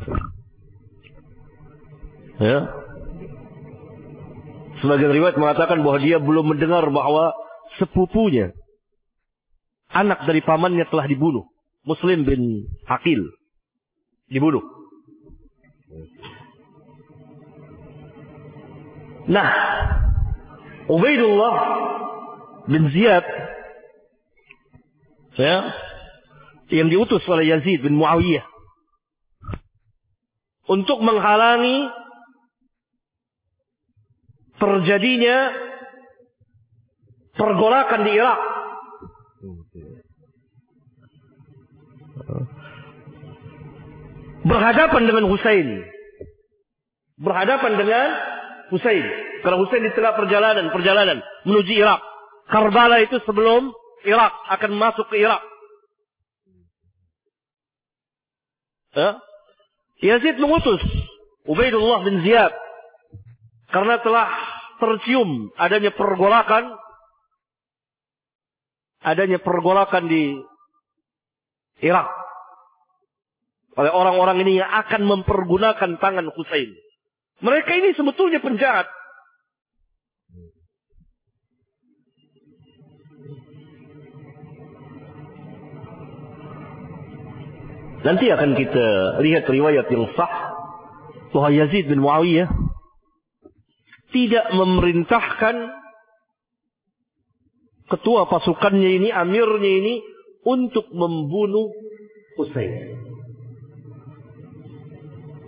Ya. Sebagian riwayat mengatakan bahwa dia belum mendengar bahwa sepupunya anak dari pamannya telah dibunuh. Muslim bin Akil dibunuh. Nah, Ubaidullah bin Ziyad ya, yang diutus oleh Yazid bin Muawiyah untuk menghalangi terjadinya pergolakan di Irak. Berhadapan dengan Husain. Berhadapan dengan Husain. Karena Husain di tengah perjalanan, perjalanan menuju Irak. Karbala itu sebelum Irak akan masuk ke Irak. Ya? Yazid mengutus Ubaidullah bin Ziyad karena telah tercium adanya pergolakan adanya pergolakan di Irak oleh orang-orang ini yang akan mempergunakan tangan Husain. Mereka ini sebetulnya penjahat. Nanti akan kita lihat riwayat yang sah bahwa Yazid bin Muawiyah tidak memerintahkan ketua pasukannya ini, amirnya ini untuk membunuh Husain.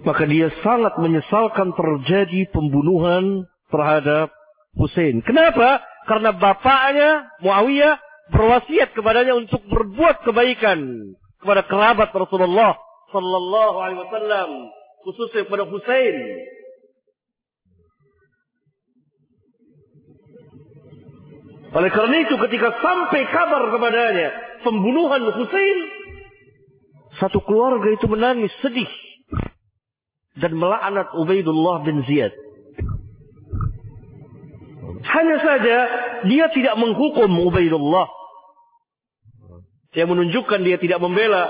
Maka dia sangat menyesalkan terjadi pembunuhan terhadap Hussein. Kenapa? Karena bapaknya Muawiyah berwasiat kepadanya untuk berbuat kebaikan kepada kerabat Rasulullah sallallahu alaihi wasallam, khususnya kepada Hussein. Oleh karena itu ketika sampai kabar kepadanya pembunuhan Hussein, satu keluarga itu menangis sedih dan melaknat Ubaidullah bin Ziyad. Hanya saja dia tidak menghukum Ubaidullah. Yang menunjukkan dia tidak membela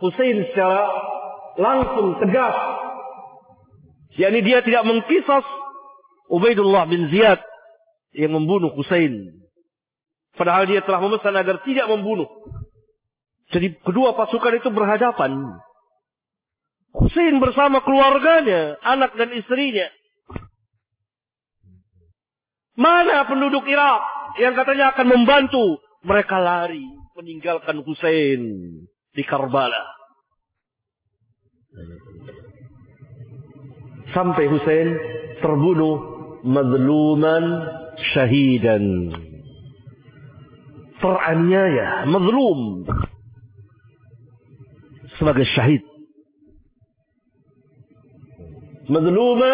Hussein secara langsung tegas. yakni dia tidak mengkisas Ubaidullah bin Ziyad yang membunuh Hussein. Padahal dia telah memesan agar tidak membunuh. Jadi kedua pasukan itu berhadapan. Husain bersama keluarganya, anak dan istrinya. Mana penduduk Irak yang katanya akan membantu? Mereka lari meninggalkan Husain di Karbala. Sampai Husain terbunuh mazluman syahidan. مضطر مظلوم. سبقي الشهيد. مظلوما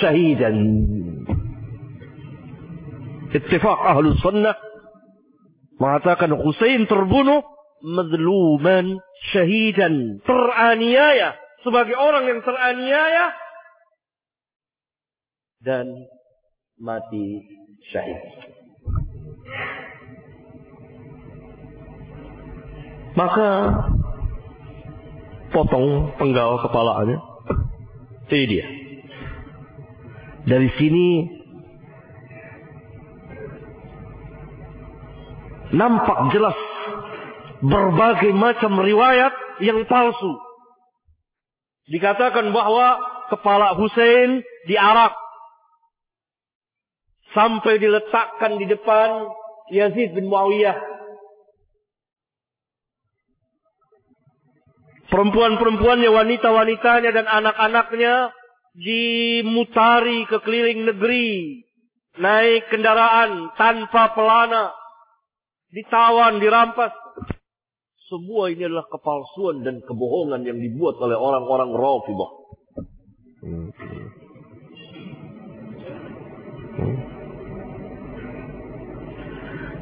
شهيدا. اتفاق أهل السنة الصنة معتاكن حسين تربونه مظلوما شهيدا. ترانيايا sebagai orang yang teraniaya dan mati Maka potong penggal kepalanya. Ini dia. Dari sini nampak jelas berbagai macam riwayat yang palsu. Dikatakan bahwa kepala Hussein diarak sampai diletakkan di depan Yazid bin Muawiyah Perempuan-perempuannya, wanita-wanitanya dan anak-anaknya dimutari ke keliling negeri. Naik kendaraan tanpa pelana. Ditawan, dirampas. Semua ini adalah kepalsuan dan kebohongan yang dibuat oleh orang-orang Rafidah.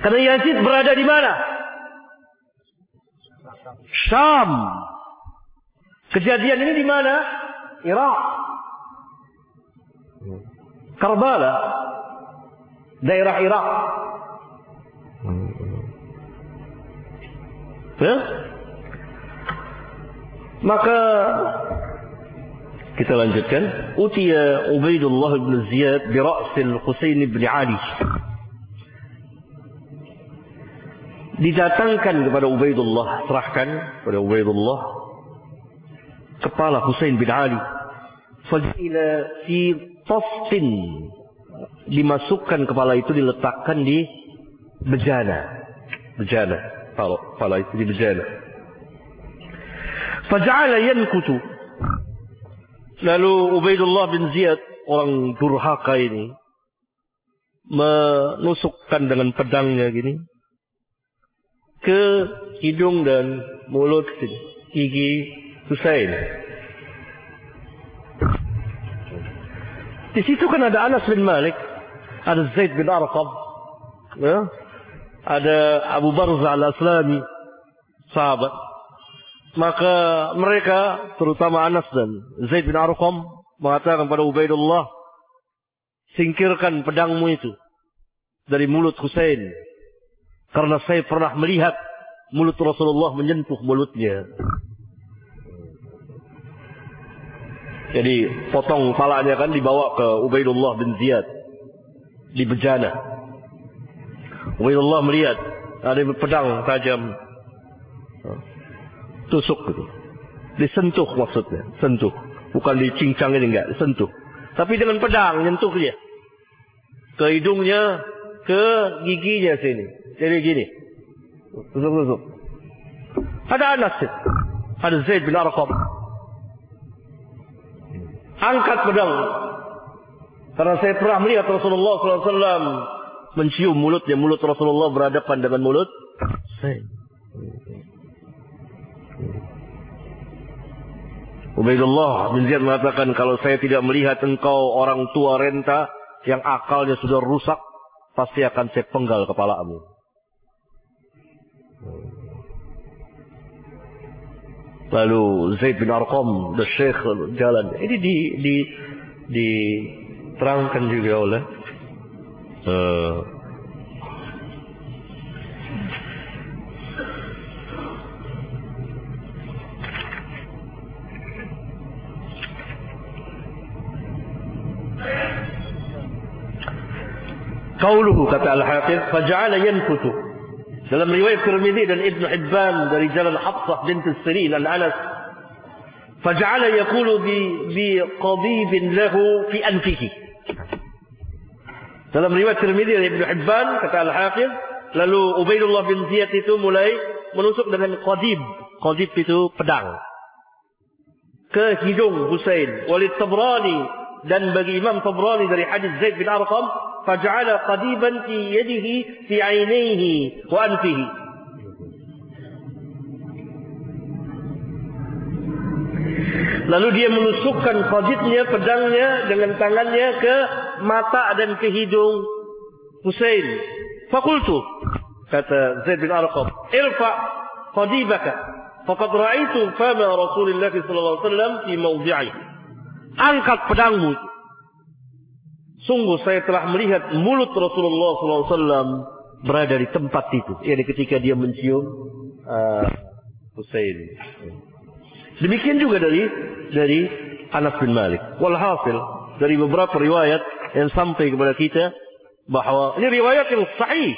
Karena Yazid berada di mana? Syam. Kejadian ini di mana? Irak. Karbala. Daerah Irak. Ya? Maka kita lanjutkan. Utiya Ubaidullah bin Ziyad bi ra'sil Husain bin Ali. Didatangkan kepada Ubaidullah, serahkan kepada Ubaidullah kepala Husain bin Ali. Fajila fi tasfin. Dimasukkan kepala itu diletakkan di bejana. Bejana. Kepala, kepala itu di bejana. Faja'ala yankutu. Lalu Ubaidullah bin Ziyad, orang durhaka ini, menusukkan dengan pedangnya gini ke hidung dan mulut gigi Husain. Di situ kan ada Anas bin Malik, ada Zaid bin Arqam, ya? ada Abu Barza al-Aslami, sahabat. Maka mereka, terutama Anas dan Zaid bin Arqam, mengatakan kepada Ubaidullah, singkirkan pedangmu itu dari mulut Husain. Karena saya pernah melihat mulut Rasulullah menyentuh mulutnya. Jadi potong palanya kan dibawa ke Ubaidullah bin Ziyad di bejana. Ubaidullah melihat ada pedang tajam. Tusuk gitu. Disentuh maksudnya, sentuh. Bukan dicincang ini enggak, disentuh. Tapi dengan pedang nyentuh dia. Ke hidungnya, ke giginya sini. Jadi gini. Tusuk-tusuk. Ada Anas. Ada Zaid bin Arqam. Angkat pedang. Karena saya pernah melihat Rasulullah SAW mencium mulutnya. Mulut Rasulullah berhadapan dengan mulut saya. Ubaidullah bin Ziyad mengatakan kalau saya tidak melihat engkau orang tua renta yang akalnya sudah rusak, pasti akan saya penggal kepalamu. Lalu Zaid bin Arqam, the Sheikh jalan. Ini di di diterangkan juga oleh uh, Kauluhu kata Al-Hafiz, faja'ala yankutu dalam riwayat Tirmidzi dan Ibn Hibban dari jalan Hafsah bint Sirin an Anas, faja'ala yaqulu bi bi qadib lahu fi anfihi. Dalam riwayat Tirmidzi dan Ibn Hibban kata Al-Hafiz, lalu Ubaidullah bin Ziyad itu mulai menusuk dengan qadib. Qadib itu pedang. Ke hidung Husain. Walid Tabrani dan bagi Imam Tabrani dari hadis Zaid bin Arqam فجعل قديبا في يده في عينيه وأنفه Lalu dia menusukkan qadidnya, pedangnya dengan tangannya ke mata dan ke hidung Husain. Fakultu kata Zaid bin Arqam, "Irfa qadibaka faqad ra'aitu fama Rasulullah sallallahu alaihi wasallam fi mawdi'i." Angkat pedangmu. Sungguh saya telah melihat mulut Rasulullah wasallam berada di tempat itu. Yani ketika dia mencium uh, Husain. Demikian juga dari dari Anas bin Malik. Walhasil dari beberapa riwayat yang sampai kepada kita bahwa ini riwayat yang sahih.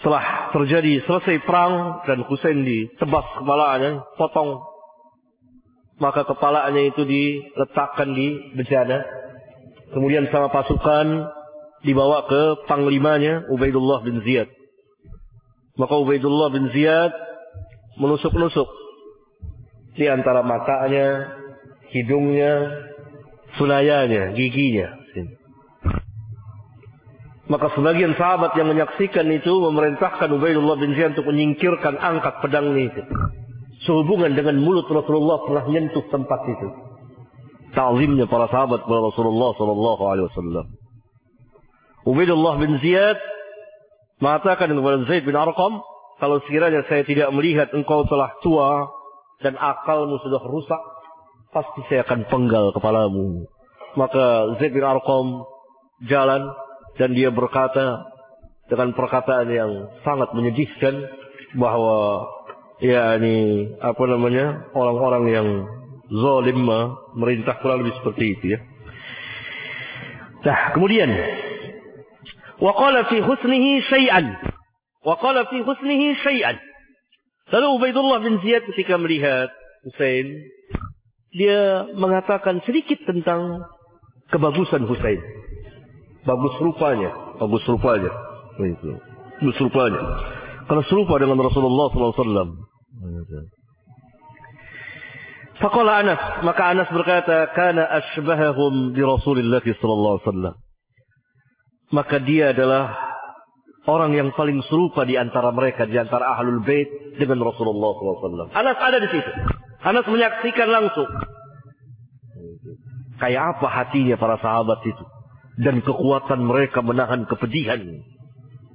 Setelah terjadi selesai perang dan Husain ditebas kepalanya, potong. Maka kepalanya itu diletakkan di bejana. Kemudian sama pasukan dibawa ke panglimanya Ubaidullah bin Ziyad. Maka Ubaidullah bin Ziyad menusuk-nusuk di antara matanya, hidungnya, sulayanya, giginya. Maka sebagian sahabat yang menyaksikan itu memerintahkan Ubaidullah bin Ziyad untuk menyingkirkan angkat pedang itu. Sehubungan dengan mulut Rasulullah pernah menyentuh tempat itu. Ta'zimnya para sahabat kepada Rasulullah sallallahu alaihi wasallam. Ubaidullah bin Ziyad mengatakan kepada Zaid bin Arqam, kalau sekiranya saya tidak melihat engkau telah tua dan akalmu sudah rusak, pasti saya akan penggal kepalamu. Maka Zaid bin Arqam jalan dan dia berkata dengan perkataan yang sangat menyedihkan bahwa ya ini apa namanya orang-orang yang zalim merintah kurang lebih seperti itu ya. Nah, kemudian waqala fi husnihi syai'an. Waqala fi husnihi syai'an. Lalu Ubaidullah bin Ziyad ketika melihat Husain, dia mengatakan sedikit tentang kebagusan Husain. Bagus rupanya. Bagus rupanya. Itu. Bagus rupanya. Karena serupa dengan Rasulullah SAW. Faqala Anas. Maka Anas berkata, Kana ashbahahum di Rasulullah SAW. Maka dia adalah orang yang paling serupa di antara mereka, di antara ahlul bait dengan Rasulullah SAW. Anas ada di situ. Anas menyaksikan langsung. Kayak apa hatinya para sahabat itu dan kekuatan mereka menahan kepedihan.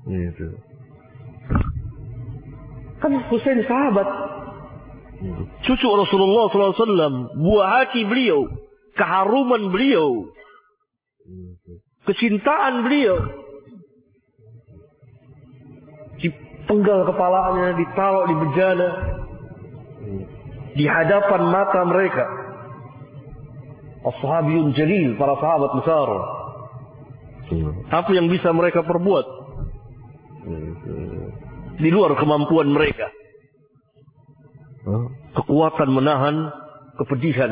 Itu. Kan Husain sahabat. Cucu Rasulullah SAW. Buah hati beliau. Keharuman beliau. Kecintaan beliau. Dipenggal kepalanya, ditaruh di bejana. Di hadapan mata mereka. Ashabiyun jalil, para sahabat besar. Apa yang bisa mereka perbuat? Di luar kemampuan mereka. Kekuatan menahan kepedihan.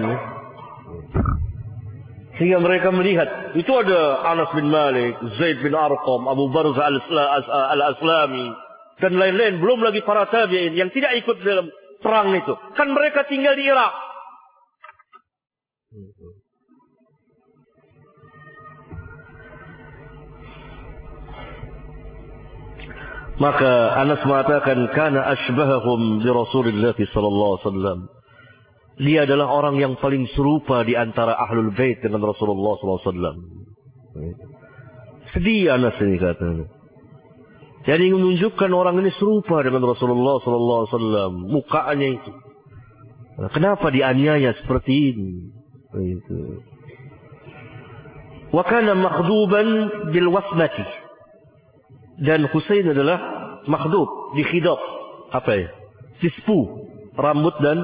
Sehingga mereka melihat. Itu ada Anas bin Malik, Zaid bin Arqam, Abu Barza al-Aslami. Dan lain-lain. Belum lagi para tabi'in yang tidak ikut dalam perang itu. Kan mereka tinggal di Irak. Maka Anas mengatakan kana asbahahum bi Rasulillah sallallahu alaihi wasallam. Dia adalah orang yang paling serupa di antara ahlul bait dengan Rasulullah sallallahu alaihi wasallam. Sedih Anas ini katanya. Jadi menunjukkan orang ini serupa dengan Rasulullah sallallahu alaihi wasallam, mukanya itu. Kenapa dianiaya seperti ini? Itu. Wa makhduban bil wasmati dan Husain adalah makhdub, dikhidab. Apa ya? Sispu, rambut dan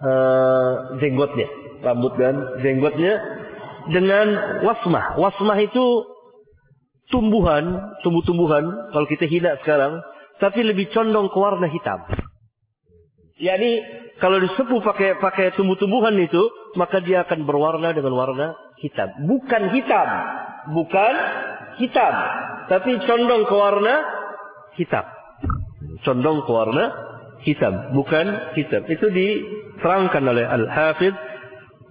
uh, jenggotnya. Rambut dan jenggotnya dengan wasmah. Wasmah itu tumbuhan, tumbuh-tumbuhan kalau kita hina sekarang, tapi lebih condong ke warna hitam. Yani kalau disepuh pakai pakai tumbuh-tumbuhan itu, maka dia akan berwarna dengan warna hitam. Bukan hitam, bukan hitam, tapi condong ke warna hitam. Condong ke warna hitam, bukan hitam. Itu diterangkan oleh Al-Hafidh.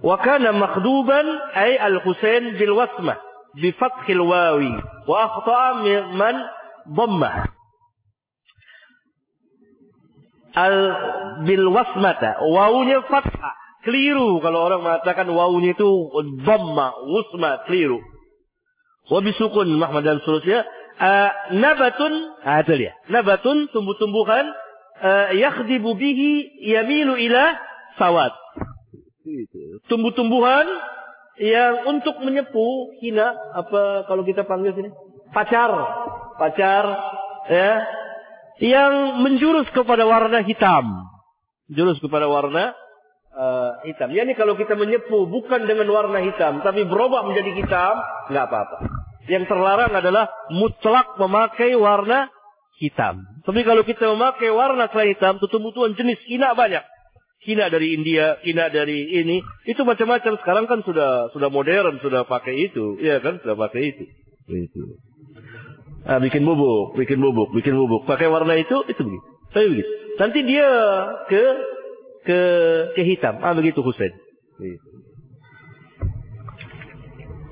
Wa kana makhduban ay al-Husain bil wasmah bi fathil wawi wa akhta'a man dhammah. al bil wasmata. Wawunya fathah. Keliru kalau orang mengatakan wawunya itu dhamma, wusma, keliru. Wa bisukun Muhammad dan seterusnya. Uh, nabatun, ah, itu dia. Nabatun, tumbuh-tumbuhan, uh, yakhdibu bihi yamilu ila sawat. Tumbuh-tumbuhan yang untuk menyepu hina apa kalau kita panggil sini? Pacar. Pacar ya. Yang menjurus kepada warna hitam. Jurus kepada warna uh, hitam. Yani kalau kita menyepu bukan dengan warna hitam tapi berubah menjadi hitam nggak apa-apa yang terlarang adalah mutlak memakai warna hitam tapi kalau kita memakai warna selain hitam tumbuh-tumbuhan jenis hina banyak Cina dari India, Cina dari ini, itu macam-macam. Sekarang kan sudah sudah modern, sudah pakai itu, ya kan, sudah pakai itu. Itu. Ah, bikin bubuk, bikin bubuk, bikin bubuk. Pakai warna itu, itu begitu. Tapi begitu. Nanti dia ke ke ke hitam. Ah, begitu Husain.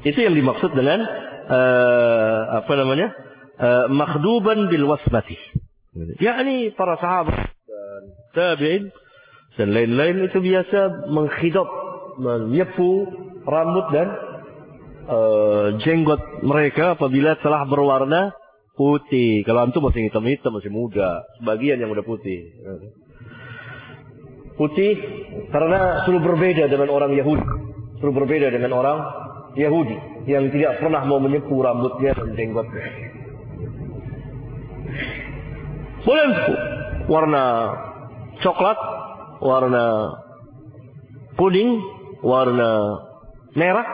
Itu yang dimaksud dengan uh, apa namanya? Uh, makhduban bil wasmati. Yakni para sahabat dan tabi'in dan lain-lain itu biasa menghidap, menyepu rambut dan uh, jenggot mereka apabila telah berwarna putih. Kalau antum masih hitam-hitam masih muda, sebagian yang udah putih. Putih karena sudah berbeda dengan orang Yahudi. Sudah berbeda dengan orang Yahudi yang tidak pernah mau menyepu rambutnya dan jenggotnya. Boleh warna coklat warna kuning, warna merah,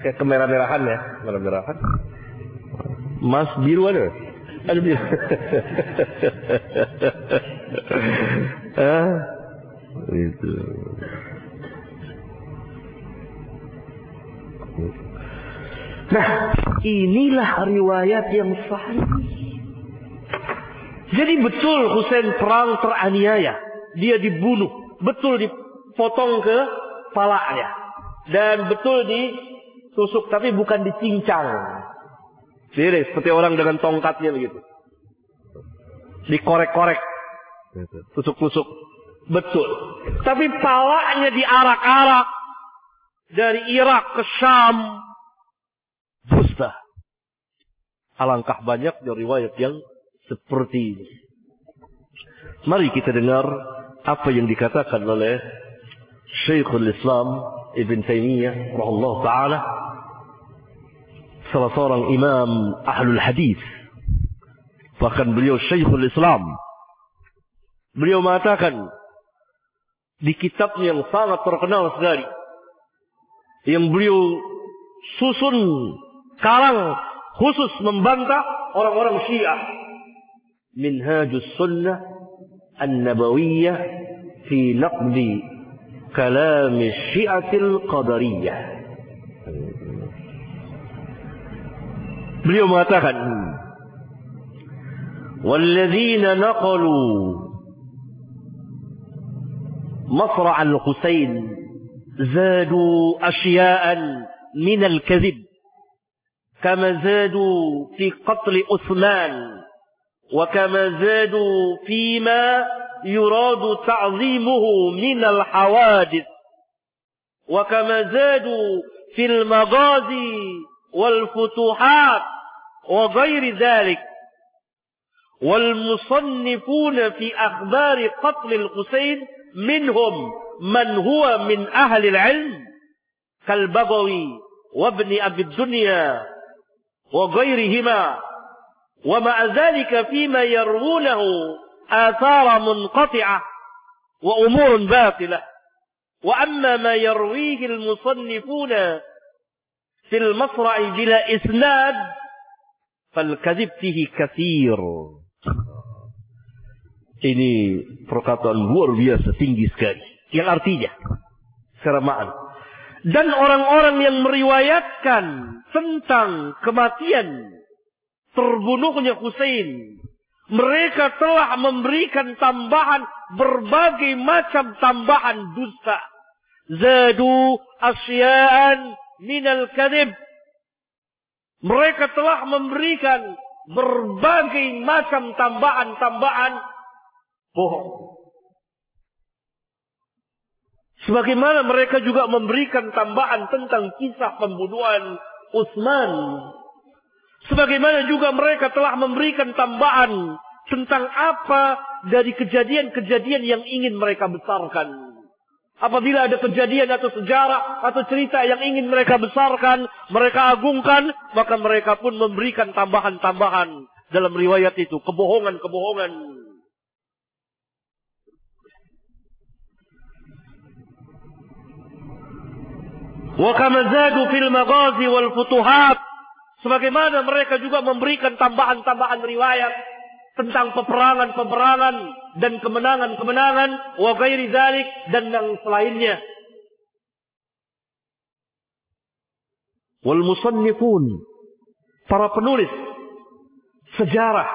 kayak kemerah-merahan ya, merah-merahan. Mas biru ada, ada biru. ah. Nah, inilah riwayat yang sahih. Jadi betul Husain perang teraniaya dia dibunuh, betul dipotong ke palanya dan betul ditusuk tapi bukan dicincang. Jadi seperti orang dengan tongkatnya begitu. Dikorek-korek. Tusuk-tusuk. Betul. Tapi palanya diarak-arak dari Irak ke Syam. Dusta. Alangkah banyak riwayat yang seperti ini. Mari kita dengar apa yang dikatakan oleh Syekhul Islam Ibn Taymiyah rahimahullah taala. Salah seorang imam ahlul hadis. Bahkan beliau Syekhul Islam. Beliau mengatakan di kitabnya yang sangat terkenal sekali yang beliau susun karang khusus membantah orang-orang Syiah Minhajus Sunnah النبوية في نقد كلام الشيعة القدرية. beliau mengatakan والذين نقلوا مصرع الحسين زادوا أشياء من الكذب. كما زادوا في قتل عثمان وكما زادوا فيما يراد تعظيمه من الحوادث وكما زادوا في المغازي والفتوحات وغير ذلك. والمصنفون في أخبار قتل الحسين منهم من هو من أهل العلم كالبغوي وابن أبي الدنيا وغيرهما. ومع ذلك فيما يروونه آثار منقطعة وأمور باطلة. وأما ما يرويه المصنفون في المصرع بلا إسناد فالكذب فيه كثير. Ini perkataan luar biasa tinggi sekali. Yang artinya secara makna dan orang-orang yang meriwayatkan tentang kematian terbunuhnya Hussein. Mereka telah memberikan tambahan berbagai macam tambahan dusta. Zadu asya'an minal kadib. Mereka telah memberikan berbagai macam tambahan-tambahan Bohong. Sebagaimana mereka juga memberikan tambahan tentang kisah pembunuhan Utsman. Sebagaimana juga mereka telah memberikan tambahan tentang apa dari kejadian-kejadian yang ingin mereka besarkan. Apabila ada kejadian atau sejarah atau cerita yang ingin mereka besarkan, mereka agungkan, maka mereka pun memberikan tambahan-tambahan dalam riwayat itu, kebohongan-kebohongan. Wa kama zadu fil maghazi wal futuhat. Sebagaimana mereka juga memberikan tambahan-tambahan riwayat tentang peperangan-peperangan dan kemenangan-kemenangan wa dzalik dan yang selainnya. Wal musannifun para penulis sejarah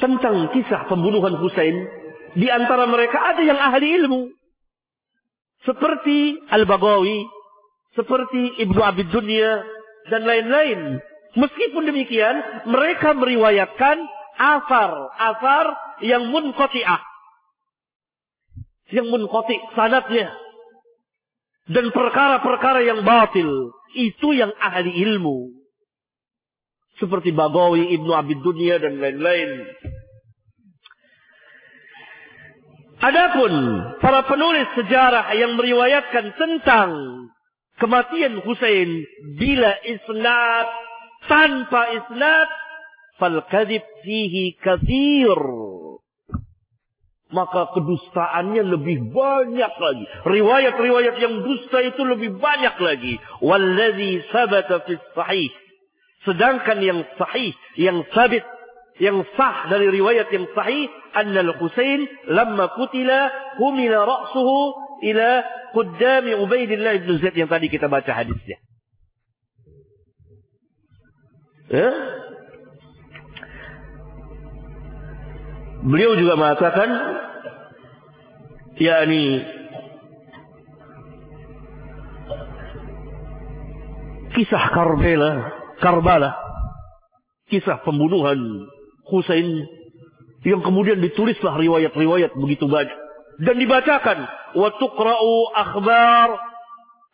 tentang kisah pembunuhan Husain di antara mereka ada yang ahli ilmu seperti Al-Bagawi seperti Ibnu Abid Dunya dan lain-lain. Meskipun demikian, mereka meriwayatkan asar-asar yang munqati'ah. Yang munqati sanatnya. Dan perkara-perkara yang batil. Itu yang ahli ilmu. Seperti Bagawi, Ibnu Abid Dunya dan lain-lain. Adapun para penulis sejarah yang meriwayatkan tentang kematian Husain bila isnad tanpa isnad fal kadhib fihi kathir maka kedustaannya lebih banyak lagi. Riwayat-riwayat yang dusta itu lebih banyak lagi. Walladhi sabata fi sahih. Sedangkan yang sahih, yang sabit, yang sah dari riwayat yang sahih, anna al-Husain lamma kutila humila ra'suhu ila Qudami Ubaidillah ibn Zaid yang tadi kita baca hadisnya. Ya? Beliau juga mengatakan yakni kisah Karbala, Karbala, kisah pembunuhan Husain yang kemudian ditulislah riwayat-riwayat begitu banyak dan dibacakan tuqra'u akhbar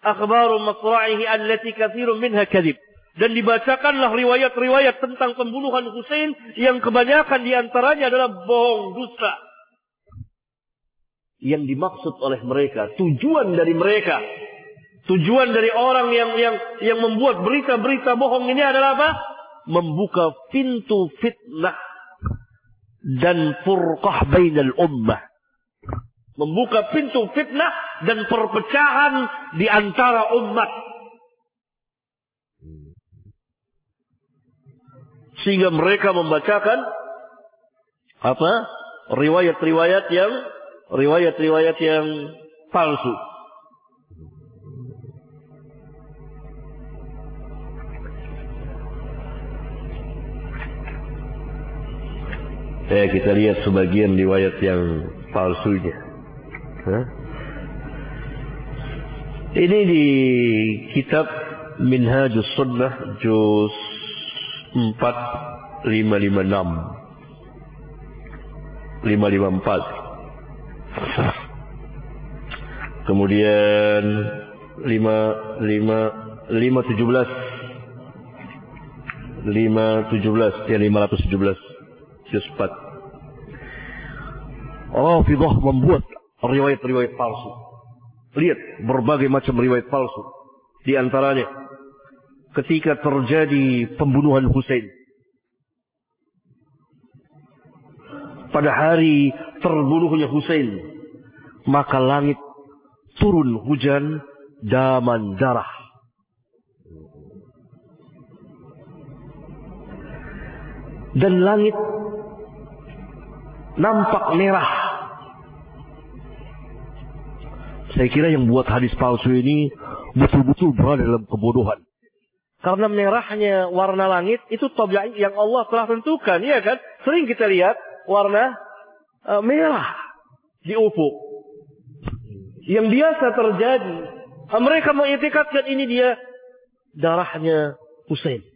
akhbar masra'ihi allati katsirun minha kadhib dan dibacakanlah riwayat-riwayat tentang pembunuhan Husain yang kebanyakan di antaranya adalah bohong dusta. Yang dimaksud oleh mereka tujuan dari mereka tujuan dari orang yang yang yang membuat berita-berita bohong ini adalah apa? Membuka pintu fitnah dan furqah bainal ummah membuka pintu fitnah dan perpecahan di antara umat. Sehingga mereka membacakan apa? riwayat-riwayat yang riwayat-riwayat yang palsu. Eh, kita lihat sebagian riwayat yang palsunya. Ini di kitab Minhajus Sunnah juz 4 556 554 Kemudian 5 5 517 517 ya 517 juz 4 Oh, Fidah membuat riwayat-riwayat palsu. Lihat berbagai macam riwayat palsu. Di antaranya ketika terjadi pembunuhan Hussein. Pada hari terbunuhnya Hussein, maka langit turun hujan daman darah. Dan langit nampak merah Saya kira yang buat hadis palsu ini betul-betul berada dalam kebodohan. Karena merahnya warna langit itu tabiat yang Allah telah tentukan, ya kan? Sering kita lihat warna uh, merah di ufuk. Yang biasa terjadi. Uh, mereka mengitikadkan ini dia darahnya Hussein.